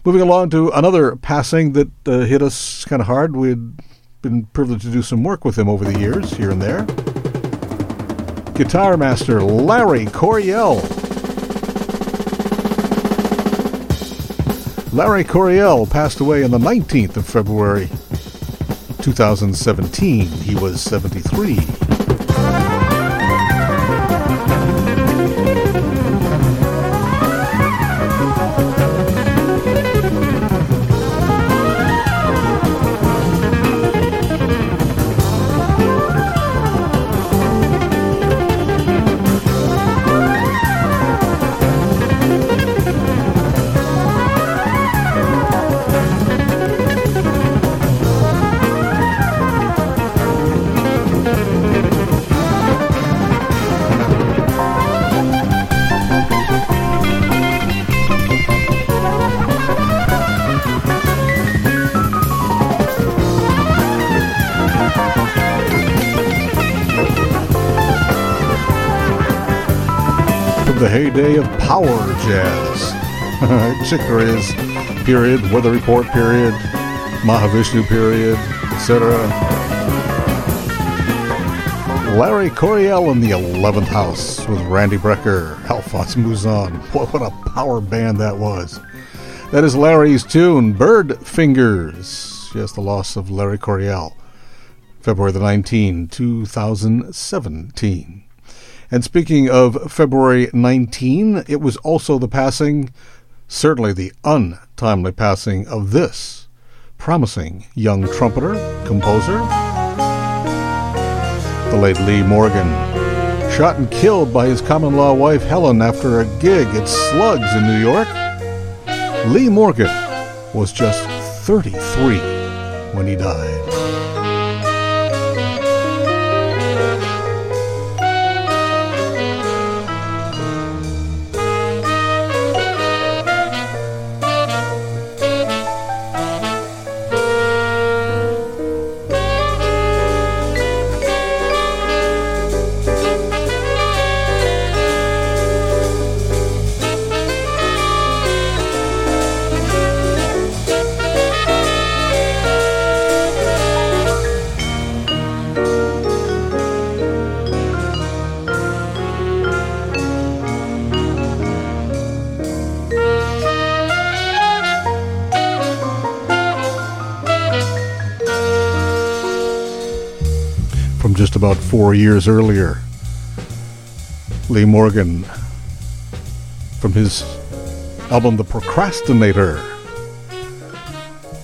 Moving along to another passing that uh, hit us kind of hard. We'd been privileged to do some work with him over the years, here and there. Guitar master Larry Coryell. Larry Coryell passed away on the 19th of February 2017. He was 73. Heyday of power jazz. Chick period, Weather Report period, Mahavishnu period, etc. Larry Coryell in the 11th House with Randy Brecker, Alphonse Mouzon. What, what a power band that was. That is Larry's tune, Bird Fingers. Yes, the loss of Larry Coryell. February the 19th, 2017. And speaking of February 19, it was also the passing, certainly the untimely passing, of this promising young trumpeter, composer, the late Lee Morgan. Shot and killed by his common law wife Helen after a gig at Slugs in New York. Lee Morgan was just 33 when he died. About four years earlier. Lee Morgan from his album The Procrastinator.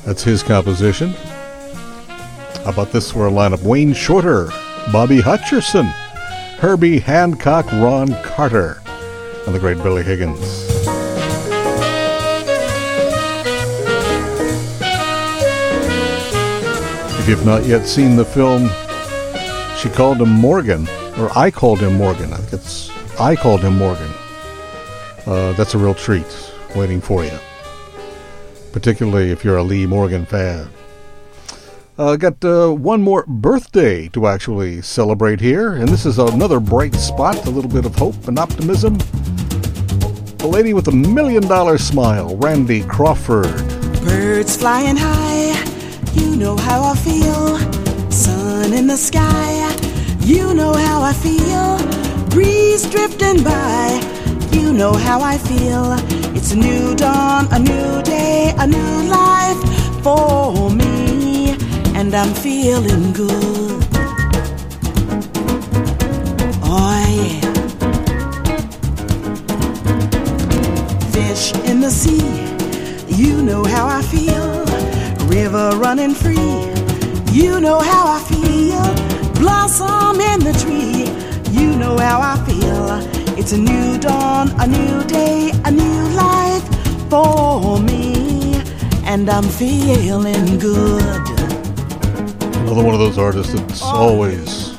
That's his composition. How about this for a lineup? Wayne Shorter, Bobby Hutcherson, Herbie Hancock, Ron Carter, and the great Billy Higgins. If you've not yet seen the film she called him Morgan, or I called him Morgan. I think it's I called him Morgan. Uh, that's a real treat waiting for you, particularly if you're a Lee Morgan fan. Uh, got uh, one more birthday to actually celebrate here, and this is another bright spot, a little bit of hope and optimism. The lady with a million dollar smile, Randy Crawford. Birds flying high, you know how I feel sun in the sky. You know how I feel. Breeze drifting by. You know how I feel. It's a new dawn, a new day, a new life for me. And I'm feeling good. A new day, a new life for me. And I'm feeling good. Another one of those artists that's always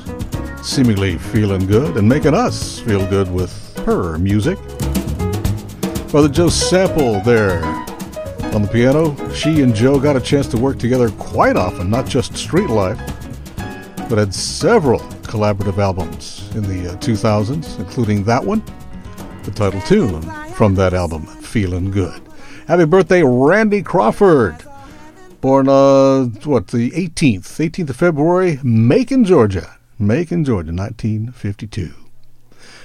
seemingly feeling good and making us feel good with her music. Brother Joe Sample there on the piano. She and Joe got a chance to work together quite often, not just Street Life, but had several collaborative albums in the uh, 2000s, including that one, title tune from that album, Feeling Good. Happy birthday, Randy Crawford. Born, uh, what, the 18th, 18th of February, Macon, Georgia. Macon, Georgia, 1952.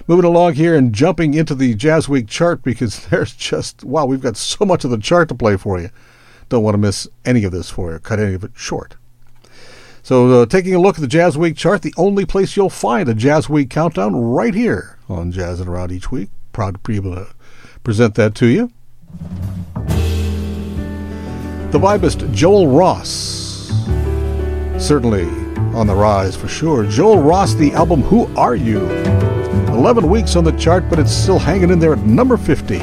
Moving along here and jumping into the JazzWeek chart because there's just, wow, we've got so much of the chart to play for you. Don't want to miss any of this for you, cut any of it short. So, uh, taking a look at the JazzWeek chart, the only place you'll find a JazzWeek countdown right here on Jazzin' Around each week. Proud to be able to present that to you. The vibist Joel Ross, certainly on the rise for sure. Joel Ross, the album Who Are You? 11 weeks on the chart, but it's still hanging in there at number 50.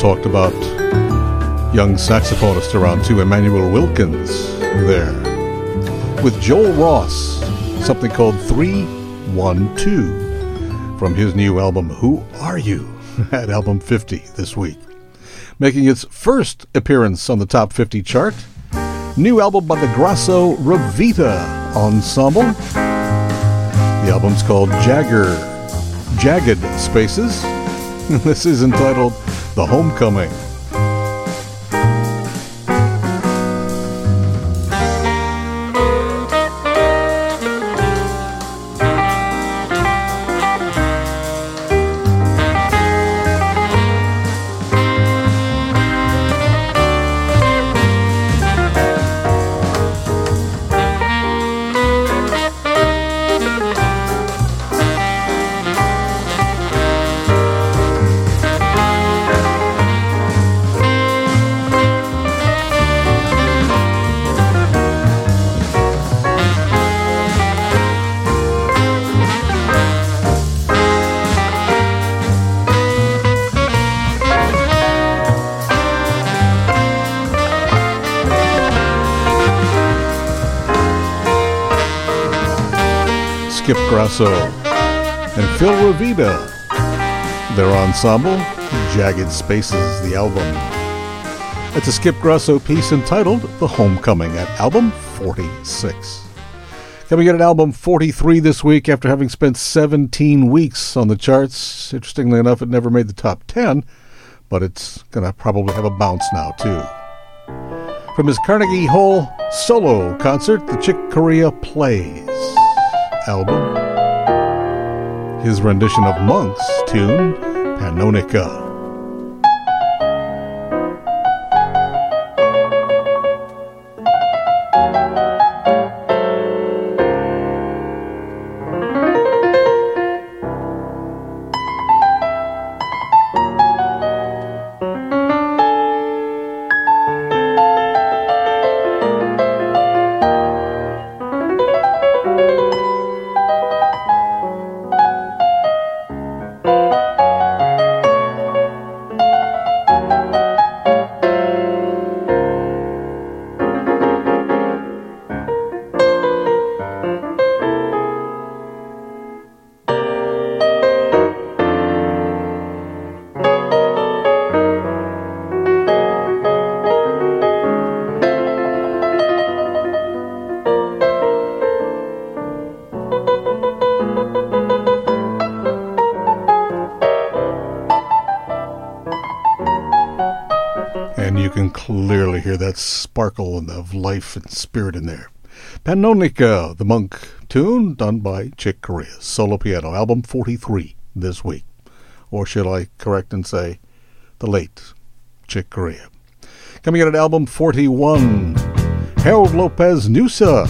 Talked about young saxophonist around too, Immanuel Wilkins, there. With Joel Ross, something called 312 from his new album, Who Are You? at album 50 this week. Making its first appearance on the top 50 chart, new album by the Grasso Ravita Ensemble. The album's called Jagger, Jagged Spaces. this is entitled the Homecoming. Grasso and Phil Ravita. Their ensemble, Jagged Spaces, the album. It's a Skip Grasso piece entitled The Homecoming at album 46. Coming in at album 43 this week after having spent 17 weeks on the charts. Interestingly enough, it never made the top 10, but it's going to probably have a bounce now, too. From his Carnegie Hall solo concert, the Chick Corea Plays album his rendition of Monk's tune, Pannonica. That sparkle and of life and spirit in there. Pannonica, the monk tune done by Chick Corea, solo piano, album 43 this week. Or should I correct and say the late Chick Corea? Coming in at album 41, Harold Lopez Nussa,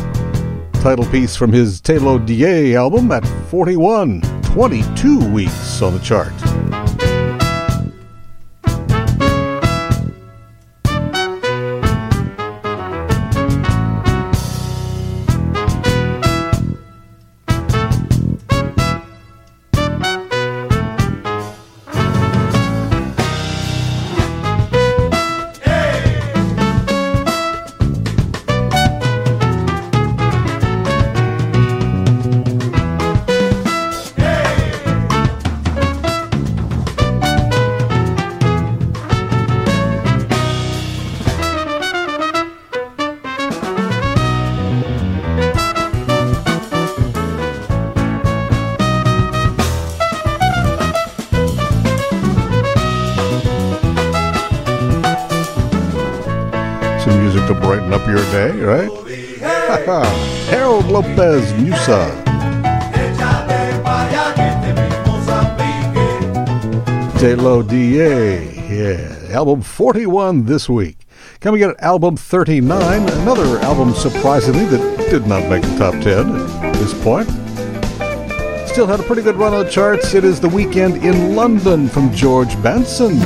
title piece from his Te Lo Dije album at 41, 22 weeks on the chart. Lopez Nussa. Te Lo Dije, yeah, album 41 this week. Coming in at album 39, another album surprisingly that did not make the top 10 at this point. Still had a pretty good run on the charts. It is The Weekend in London from George Benson.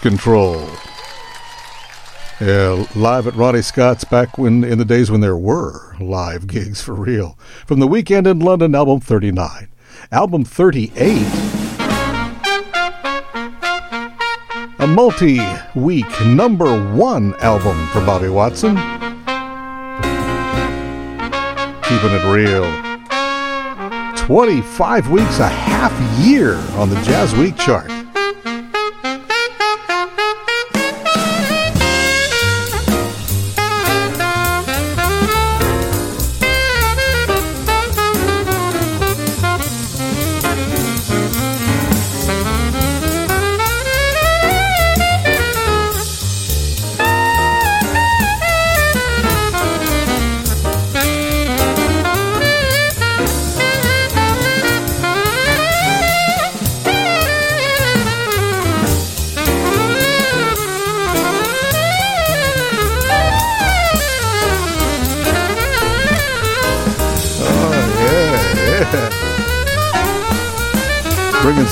Control. Yeah, live at Ronnie Scott's back when in the days when there were live gigs for real. From the weekend in London, album 39. Album 38. A multi week number one album for Bobby Watson. Keeping it real. 25 weeks, a half year on the JazzWeek chart.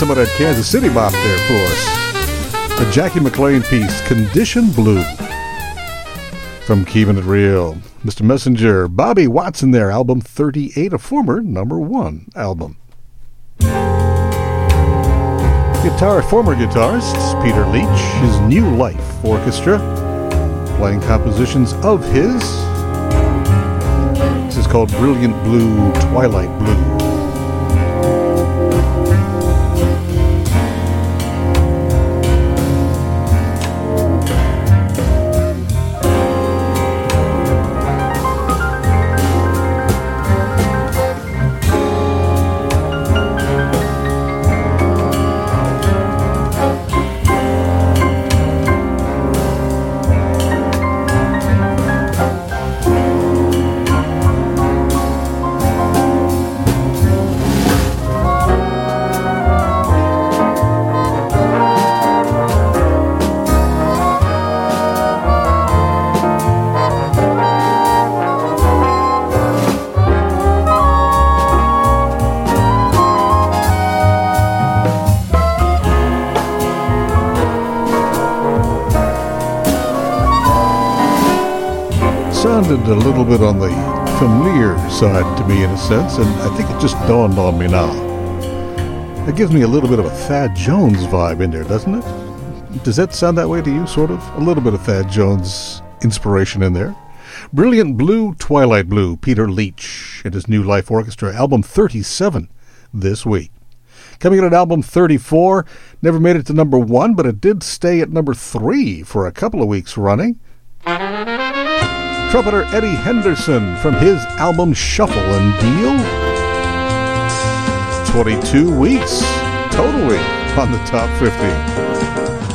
Some of that Kansas City bop there for us. The Jackie McLean piece, Condition Blue. From Keeping It Real. Mr. Messenger, Bobby Watson there, album 38, a former number one album. Guitar, former guitarist Peter Leitch, his New Life Orchestra, playing compositions of his. This is called Brilliant Blue, Twilight Blue. A little bit on the familiar side to me in a sense, and I think it just dawned on me now. It gives me a little bit of a Thad Jones vibe in there, doesn't it? Does that sound that way to you, sort of? A little bit of Thad Jones inspiration in there. Brilliant Blue, Twilight Blue, Peter Leitch and his New Life Orchestra, album 37 this week. Coming in at album 34, never made it to number one, but it did stay at number three for a couple of weeks running. Trumpeter Eddie Henderson from his album Shuffle and Deal. 22 weeks totally on the top 50.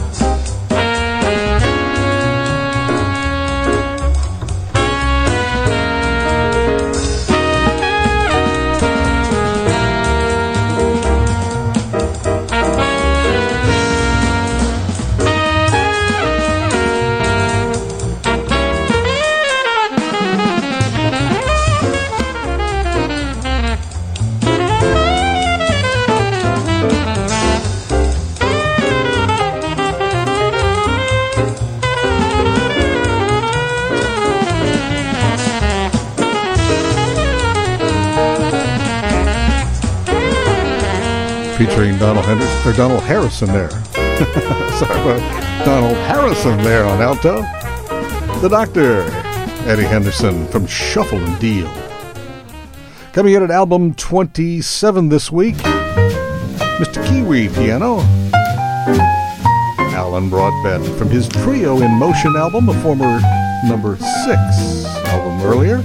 Featuring Donald Henderson or Donald Harrison there. Sorry about Donald Harrison there on alto. The Doctor, Eddie Henderson from Shuffle and Deal. Coming in at album 27 this week, Mr. Kiwi piano. Alan Broadbent from his Trio in Motion album, a former number six album earlier.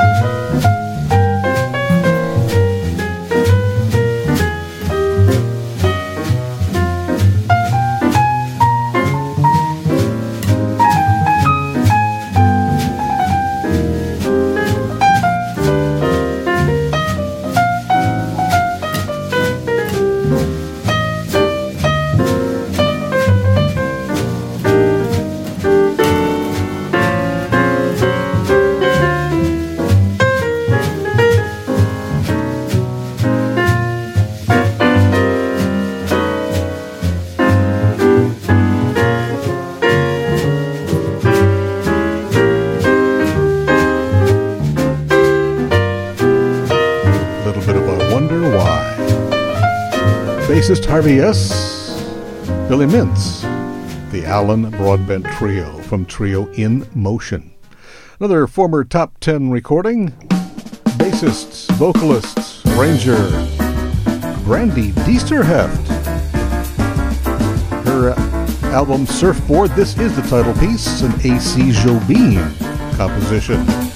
Bassist Billy Mintz, the Alan Broadbent Trio from Trio in Motion. Another former top 10 recording. Bassists, vocalists, arranger, Brandi Disterheft. Her uh, album Surfboard, this is the title piece, an A.C. Jobim composition.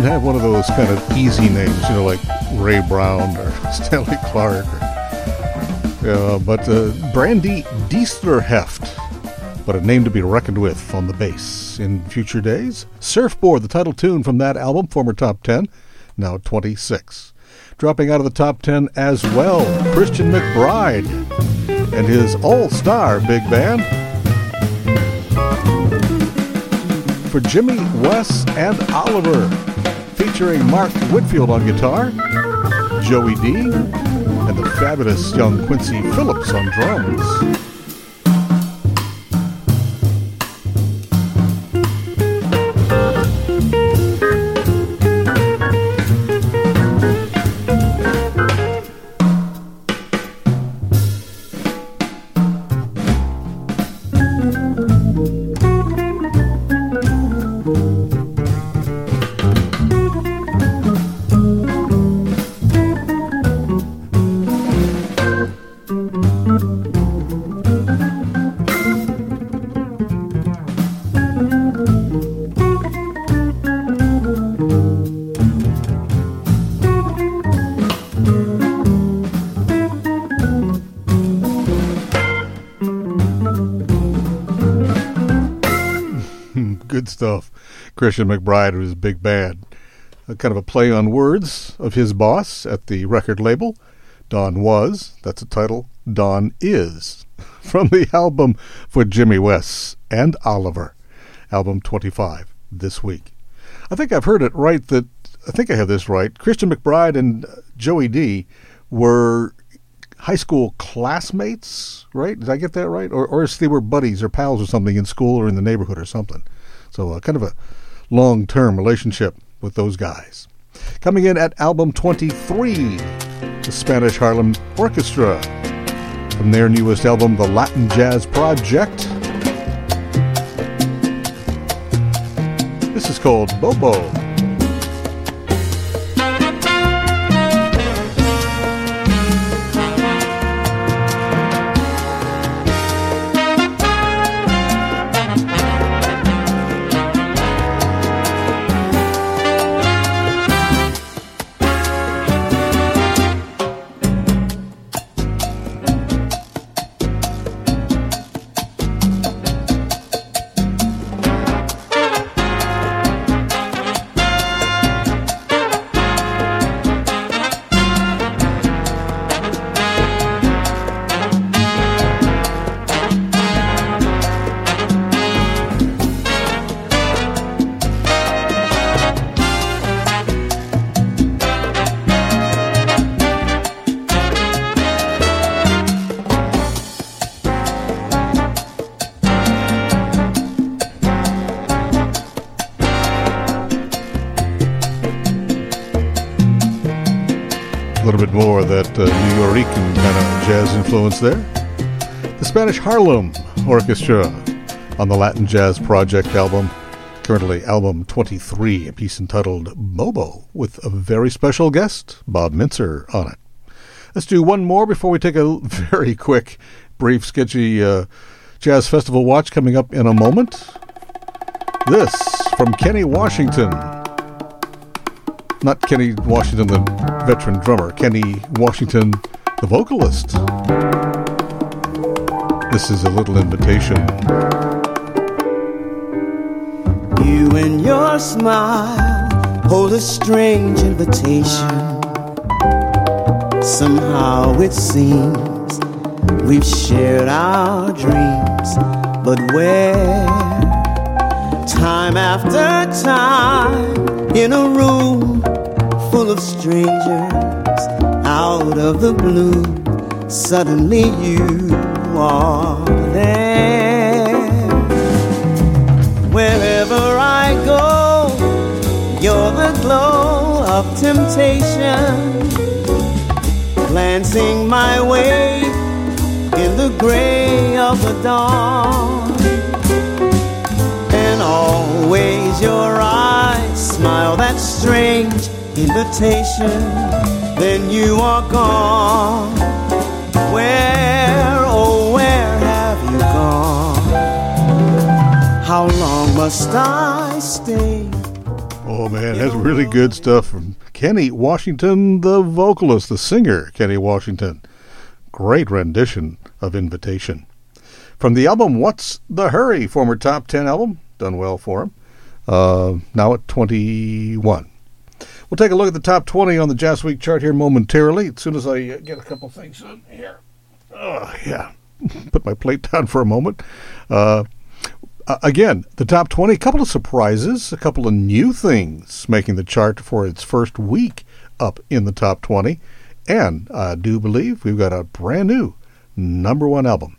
Doesn't have one of those kind of easy names, you know, like Ray Brown or Stanley Clarke. Or, uh, but uh, Brandi Disterheft, but a name to be reckoned with on the bass in future days. Surfboard, the title tune from that album, former top 10, now 26. Dropping out of the top 10 as well, Christian McBride and his all star big band. For Jimmy, Wes, and Oliver, featuring Mark Whitfield on guitar, Joey D, and the fabulous young Quincy Phillips on drums. Christian McBride his big Bad, A kind of a play on words of his boss at the record label. Don was, that's the title, Don is, from the album for Jimmy Wes and Oliver, album 25, this week. I think I've heard it right that, I think I have this right. Christian McBride and Joey D were high school classmates, right? Did I get that right? Or, or they were buddies or pals or something in school or in the neighborhood or something. So, uh, kind of a long term relationship with those guys. Coming in at album 23, the Spanish Harlem Orchestra. From their newest album, The Latin Jazz Project. This is called Bobo. There. The Spanish Harlem Orchestra on the Latin Jazz Project album, currently album 23, a piece entitled Bobo, with a very special guest, Bob Mintzer, on it. Let's do one more before we take a very quick, brief, sketchy uh, Jazz Festival watch coming up in a moment. This from Kenny Washington. Not Kenny Washington, the veteran drummer, Kenny Washington, the vocalist. This is a little invitation. You and your smile hold a strange invitation. Somehow it seems we've shared our dreams, but where? Time after time in a room full of strangers out of the blue, suddenly you are there. Wherever I go, you're the glow of temptation, glancing my way in the gray of the dawn. And always your eyes smile that strange invitation then you are gone. Where, oh, where have you gone? How long must I stay? Oh man, that's really good stuff from Kenny Washington, the vocalist, the singer, Kenny Washington. Great rendition of Invitation. From the album What's the Hurry, former top 10 album, done well for him. Uh, now at 21. We'll take a look at the top 20 on the JazzWeek chart here momentarily, as soon as I uh, get a couple things in here. Oh, yeah. Put my plate down for a moment. Uh, again, the top 20, a couple of surprises, a couple of new things making the chart for its first week up in the top 20. And I do believe we've got a brand new number one album.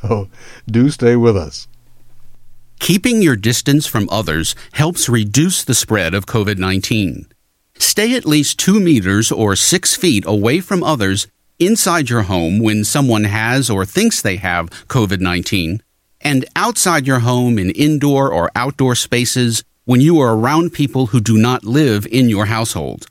So do stay with us. Keeping your distance from others helps reduce the spread of COVID 19. Stay at least two meters or six feet away from others inside your home when someone has or thinks they have COVID 19, and outside your home in indoor or outdoor spaces when you are around people who do not live in your household.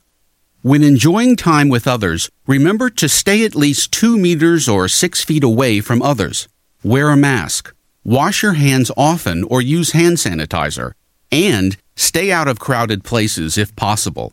When enjoying time with others, remember to stay at least two meters or six feet away from others. Wear a mask. Wash your hands often or use hand sanitizer. And stay out of crowded places if possible.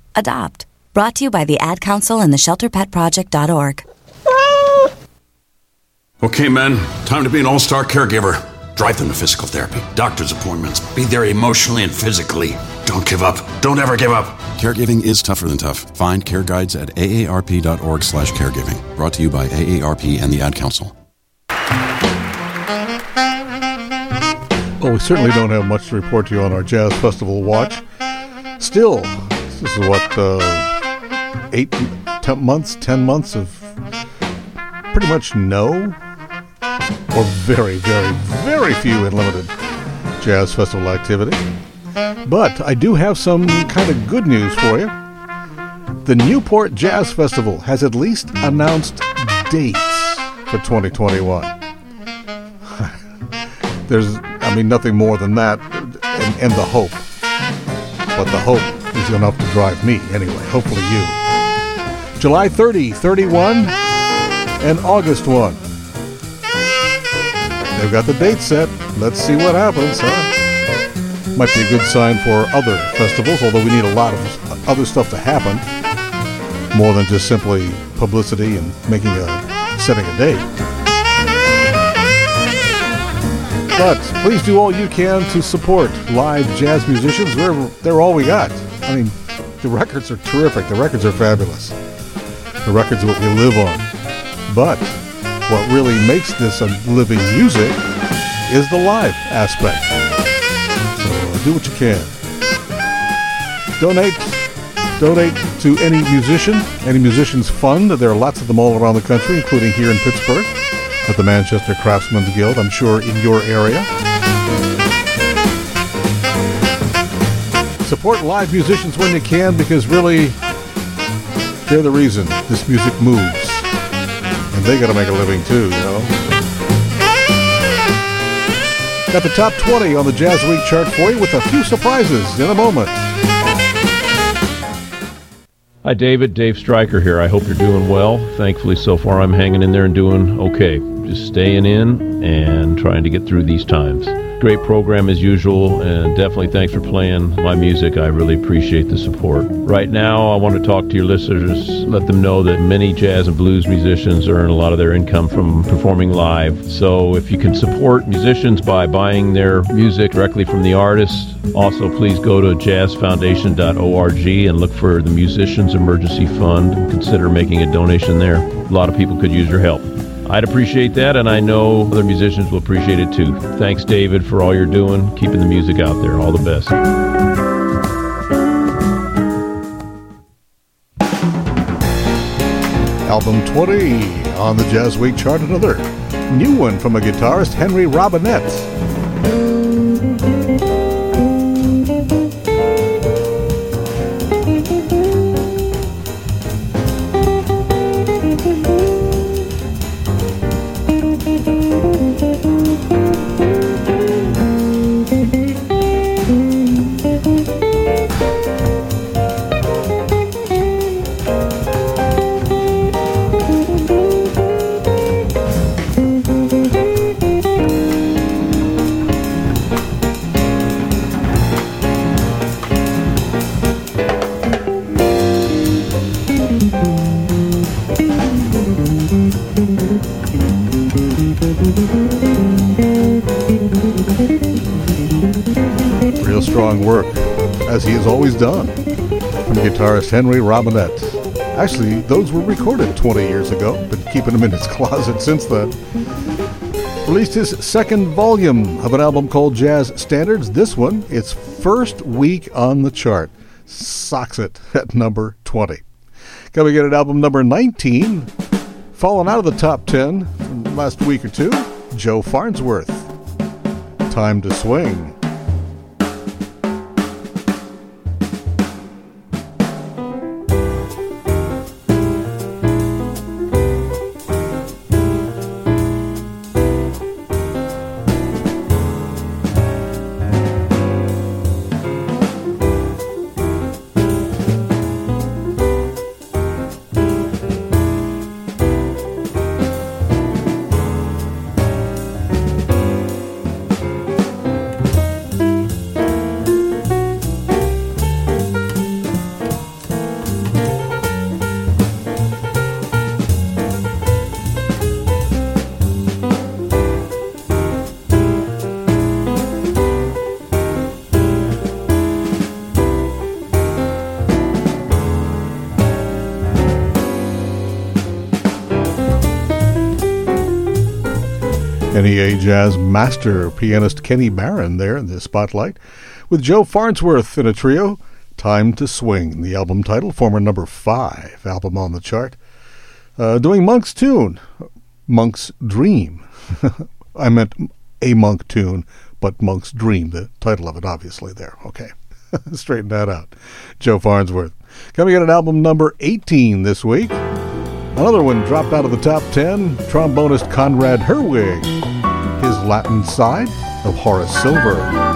Adopt. Brought to you by the Ad Council and the ShelterPetProject.org. Okay, men, time to be an all star caregiver. Drive them to physical therapy, doctor's appointments, be there emotionally and physically. Don't give up. Don't ever give up. Caregiving is tougher than tough. Find care guides at aarp.org slash caregiving. Brought to you by AARP and the Ad Council. Well, we certainly don't have much to report to you on our Jazz Festival watch. Still, this is what, uh, eight ten months, ten months of pretty much no or very, very, very few and limited Jazz Festival activity. But I do have some kind of good news for you. The Newport Jazz Festival has at least announced dates for 2021. There's, I mean, nothing more than that, and, and the hope. But the hope is enough to drive me, anyway. Hopefully you. July 30, 31, and August 1. They've got the date set. Let's see what happens, huh? Might be a good sign for other festivals, although we need a lot of other stuff to happen. More than just simply publicity and making a setting a date. But please do all you can to support live jazz musicians. They're, they're all we got. I mean, the records are terrific. The records are fabulous. The records are what we live on. But what really makes this a living music is the live aspect. So uh, do what you can. Donate. Donate to any musician, any musician's fund. There are lots of them all around the country, including here in Pittsburgh at the Manchester Craftsmen's Guild, I'm sure in your area. Support live musicians when you can because really they're the reason this music moves. And they got to make a living too, you know. Got the top 20 on the JazzWeek chart for you with a few surprises in a moment. Hi, David. Dave Stryker here. I hope you're doing well. Thankfully, so far, I'm hanging in there and doing okay. Just staying in and trying to get through these times. Great program as usual, and definitely thanks for playing my music. I really appreciate the support. Right now, I want to talk to your listeners, let them know that many jazz and blues musicians earn a lot of their income from performing live. So if you can support musicians by buying their music directly from the artist, also please go to jazzfoundation.org and look for the Musicians Emergency Fund and consider making a donation there. A lot of people could use your help. I'd appreciate that, and I know other musicians will appreciate it too. Thanks, David, for all you're doing, keeping the music out there. All the best. Album 20 on the JazzWeek chart. Another new one from a guitarist, Henry Robinette. Guitarist Henry Robinette. Actually, those were recorded 20 years ago, been keeping them in his closet since then. Released his second volume of an album called Jazz Standards. This one, its first week on the chart, socks it at number 20. Coming in at album number 19, fallen out of the top 10 last week or two, Joe Farnsworth. Time to swing. NEA Jazz master pianist Kenny Barron there in the spotlight, with Joe Farnsworth in a trio. Time to Swing, the album title, former number five album on the chart. Uh, doing Monk's tune, Monk's Dream. I meant a Monk tune, but Monk's Dream, the title of it, obviously, there. Okay. Straighten that out. Joe Farnsworth. Coming in at album number 18 this week. Another one dropped out of the top 10 trombonist Conrad Herwig, Latin side of Horace Silver.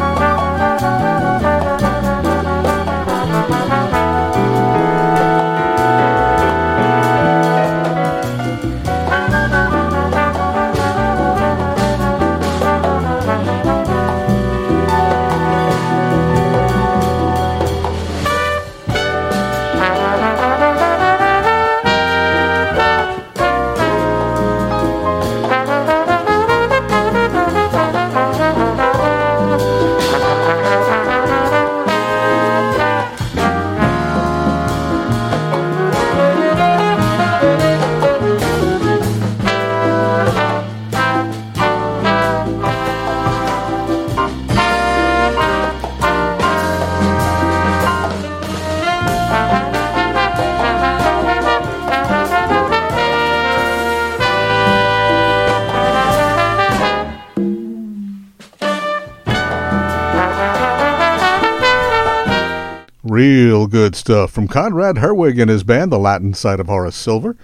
Real good stuff from Conrad Herwig and his band, the Latin side of Horace Silver.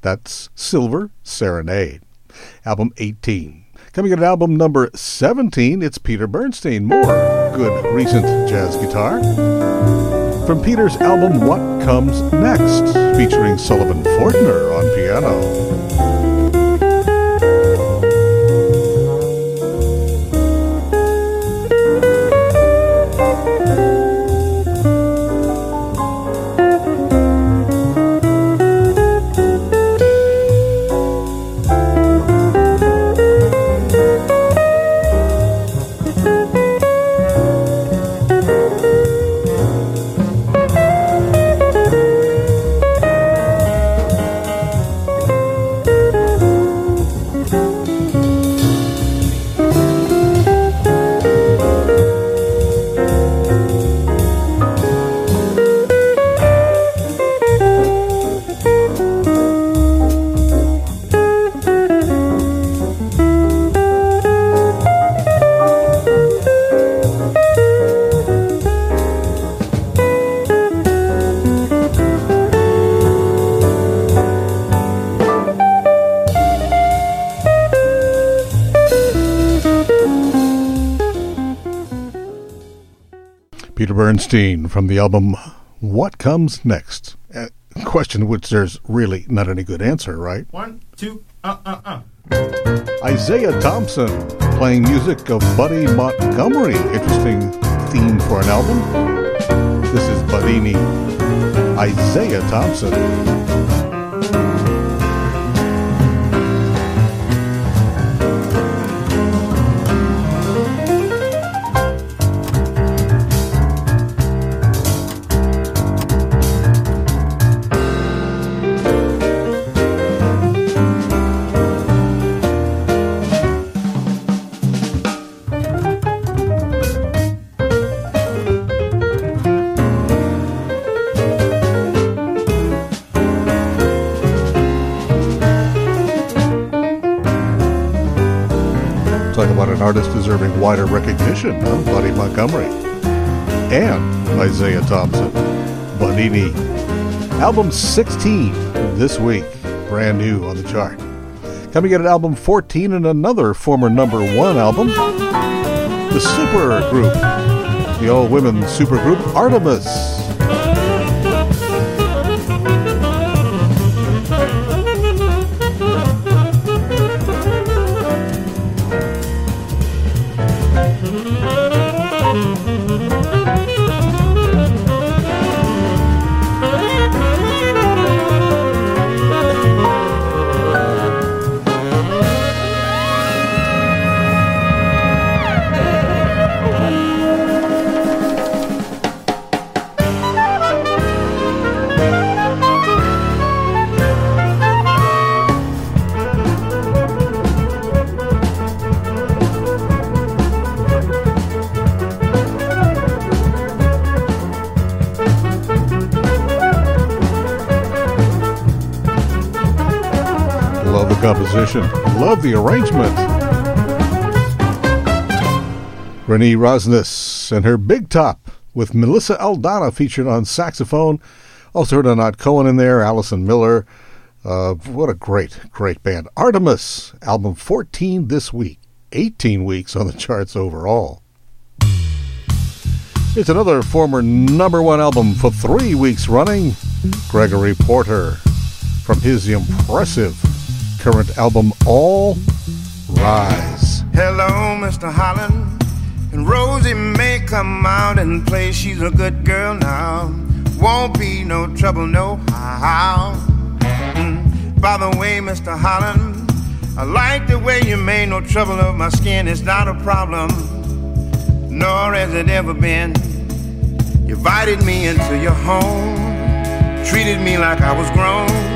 That's Silver Serenade. Album 18. Coming at album number 17, it's Peter Bernstein. More good recent jazz guitar. From Peter's album What Comes Next, featuring Sullivan Fortner on piano. Bernstein from the album What Comes Next? A question which there's really not any good answer, right? One, two, uh, uh, uh. Isaiah Thompson playing music of Buddy Montgomery. Interesting theme for an album. This is Budini. Isaiah Thompson. Deserving wider recognition, huh? Buddy Montgomery. And Isaiah Thompson. Budini. Album 16 this week. Brand new on the chart. Coming in at album 14 and another former number one album. The Super Group. The all women supergroup Artemis. Love the arrangement. Renee Rosnes and her Big Top with Melissa Aldana featured on saxophone. Also heard Anat Cohen in there, Allison Miller. Uh, what a great, great band. Artemis, album 14 this week. 18 weeks on the charts overall. It's another former number one album for three weeks running. Gregory Porter from his impressive current album All Rise. Hello, Mr. Holland. And Rosie may come out and play. She's a good girl now. Won't be no trouble, no how. Mm. By the way, Mr. Holland, I like the way you made no trouble of my skin. It's not a problem, nor has it ever been. You invited me into your home, treated me like I was grown.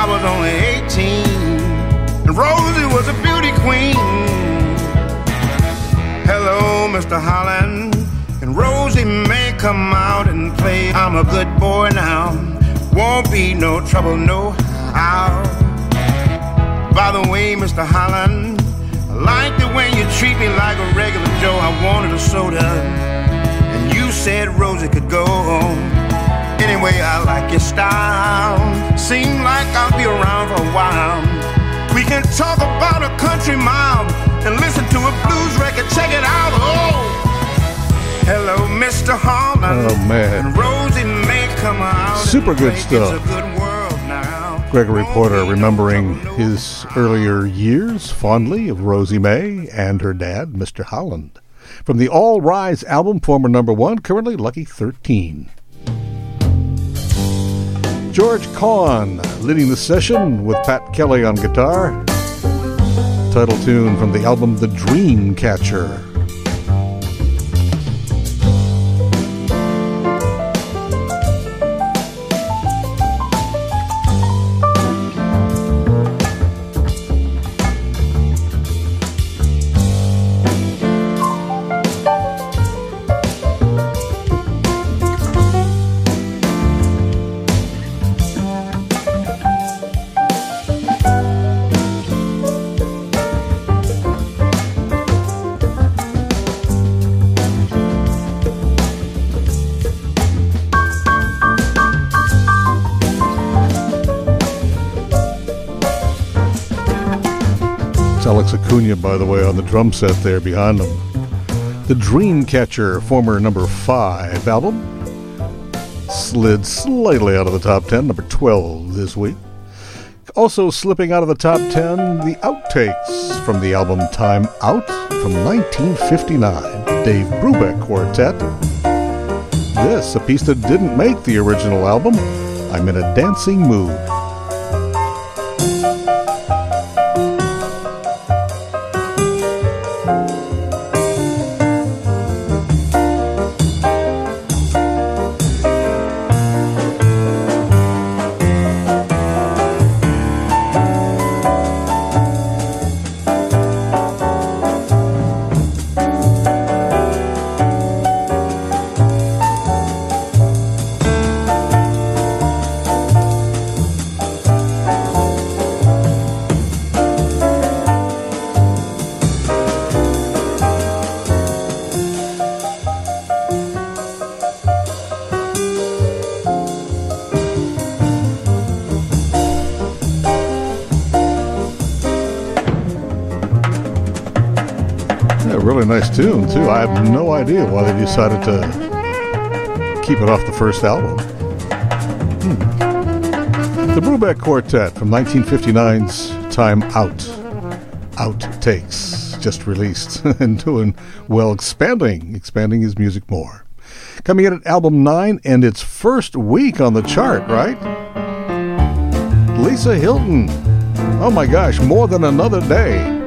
I was only 18, and Rosie was a beauty queen. Hello, Mr. Holland, and Rosie may come out and play. I'm a good boy now, won't be no trouble, no how. By the way, Mr. Holland, I like the way you treat me like a regular Joe. I wanted a soda, and you said Rosie could go. Anyway, I like your style. Seem like I'll be around for a while. We can talk about a country mile and listen to a blues record. Check it out. Oh, hello, Mr. Holland. Oh, man. Rosie may come out. Super good stuff. good. Gregory Porter remembering his earlier years fondly of Rosie May and her dad, Mr. Holland. From the All Rise album, former number one, currently Lucky 13. George Kahn leading the session with Pat Kelly on guitar. Title tune from the album The Dream Catcher. Acuna, by the way, on the drum set there behind them. The Dreamcatcher, former number five album, slid slightly out of the top 10, number 12 this week. Also slipping out of the top 10, the outtakes from the album Time Out from 1959, Dave Brubeck Quartet. This, a piece that didn't make the original album, I'm in a dancing mood. Nice tune too. I have no idea why they decided to keep it off the first album. Hmm. The Brubeck Quartet from 1959's Time Out. Outtakes, just released and doing well, expanding, expanding his music more. Coming in at album nine and its first week on the chart, right? Lisa Hilton. Oh my gosh, more than another day.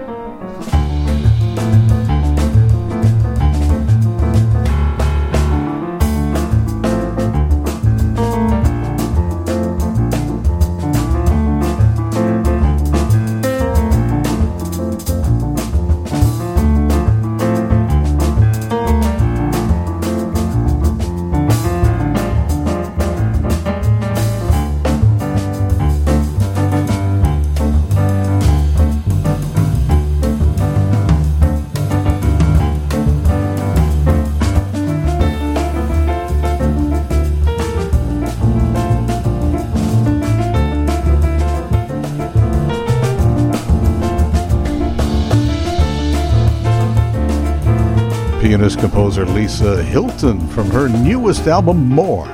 Composer Lisa Hilton from her newest album, More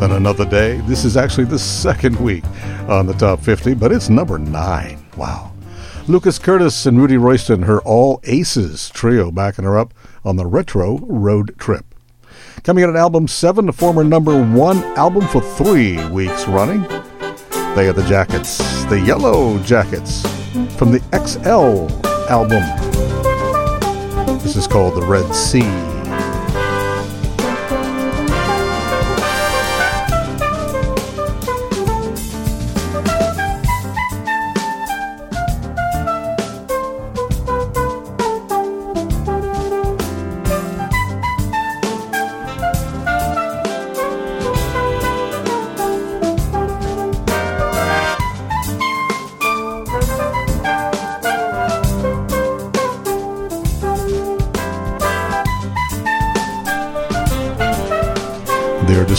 Than Another Day. This is actually the second week on the top 50, but it's number nine. Wow. Luques Curtis and Rudy Royston, her All Aces trio, backing her up on the retro road trip. Coming in at album seven, the former number one album for three weeks running. They are the Jackets, the Yellowjackets, from the XL album. This is called The Red Sea.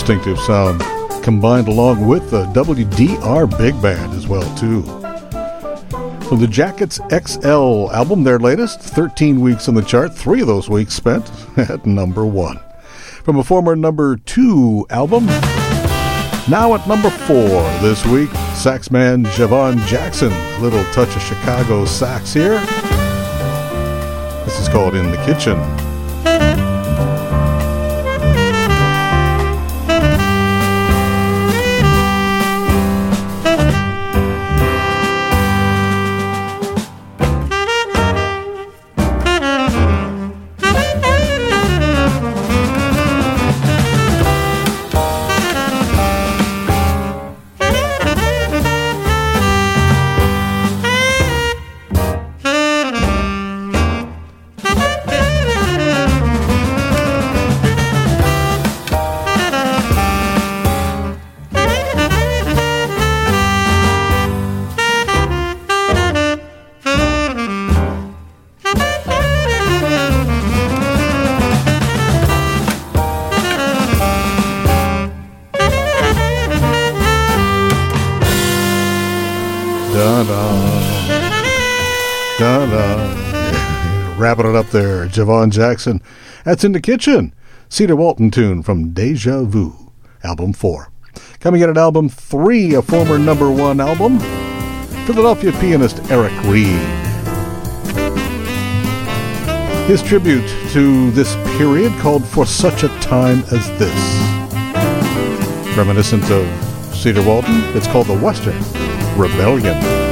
Distinctive sound combined along with the WDR Big Band as well too. From the Jackets XL album, their latest, 13 weeks on the chart, three of those weeks spent at number one. From a former number two album, now at number four this week, saxman Javon Jackson, little touch of Chicago sax here. This is called In the Kitchen. It up there. Javon Jackson. That's in the kitchen. Cedar Walton tune from Deja Vu, album four. Coming in at album three, a former number one album, Philadelphia pianist Eric Reed. His tribute to this period called For Such a Time as This. Reminiscent of Cedar Walton, it's called The Western Rebellion.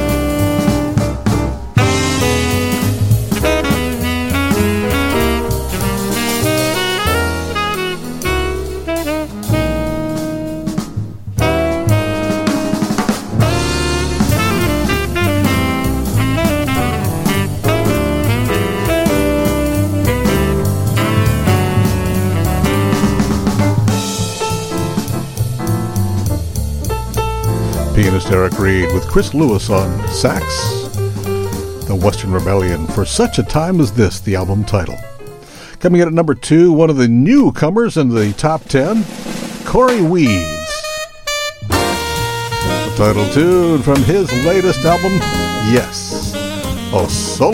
Eric Reed with Chris Lewis on sax. The Western Rebellion for Such a Time as This, the album title. Coming in at number two, one of the newcomers in the top ten, Cory Weeds. The title tune from his latest album, Yes, O Sole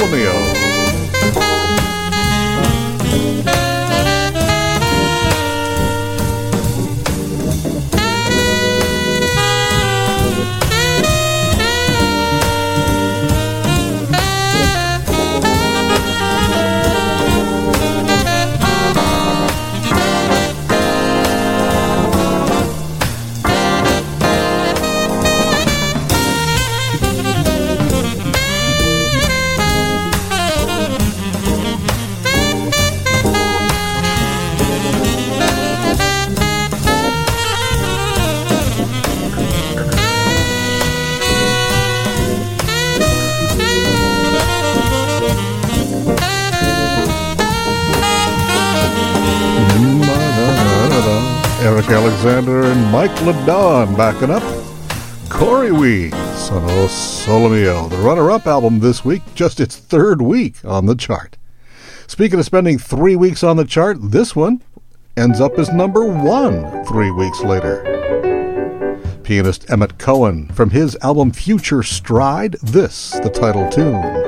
Mike LeDonne backing up. Cory Weeds on O Sole Mio, the runner-up album this week, just its third week on the chart. Speaking of spending three weeks on the chart, this one ends up as number one three weeks later. Pianist Emmett Cohen, from his album Future Stride, this, the title tune.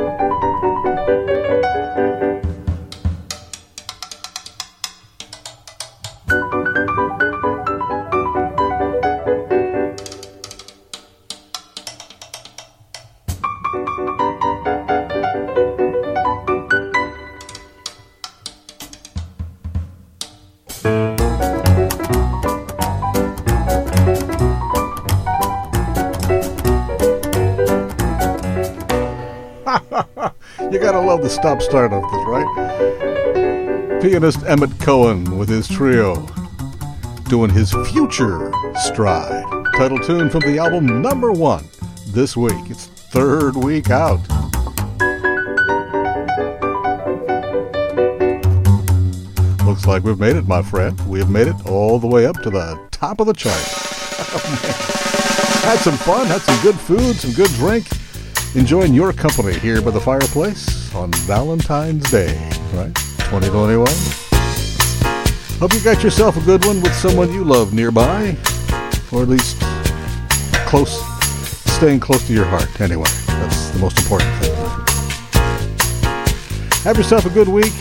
The stop start of this, right? Pianist Emmett Cohen with his trio doing his future stride. Title tune from the album number one this week. It's third week out. Looks like we've made it, my friend. We have made it all the way up to the top of the chart. Oh, had some fun, had some good food, some good drink. Enjoying your company here by the fireplace on Valentine's Day, right? 2021. Hope you got yourself a good one with someone you love nearby, or at least close, staying close to your heart. Anyway, that's the most important thing. Have yourself a good week.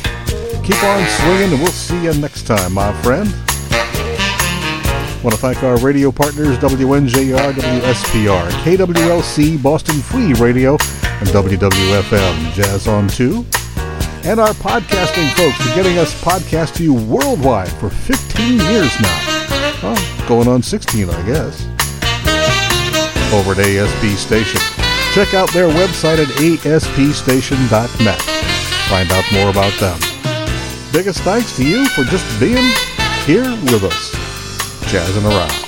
Keep on swinging, and we'll see you next time, my friend. Want to thank our radio partners WNJR, WSPR, KWLC, Boston Free Radio, and WWFM Jazz on 2. And our podcasting folks for getting us podcast to you worldwide for 15 years now. Oh, going on 16, I guess. Over at ASP Station. Check out their website at aspstation.net. Find out more about them. Biggest thanks to you for just being here with us jazzing around.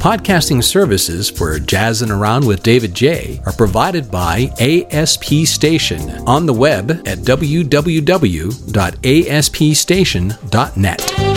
Podcasting services for Jazzin' Around with David Jaye are provided by ASP Station on the web at www.aspstation.net.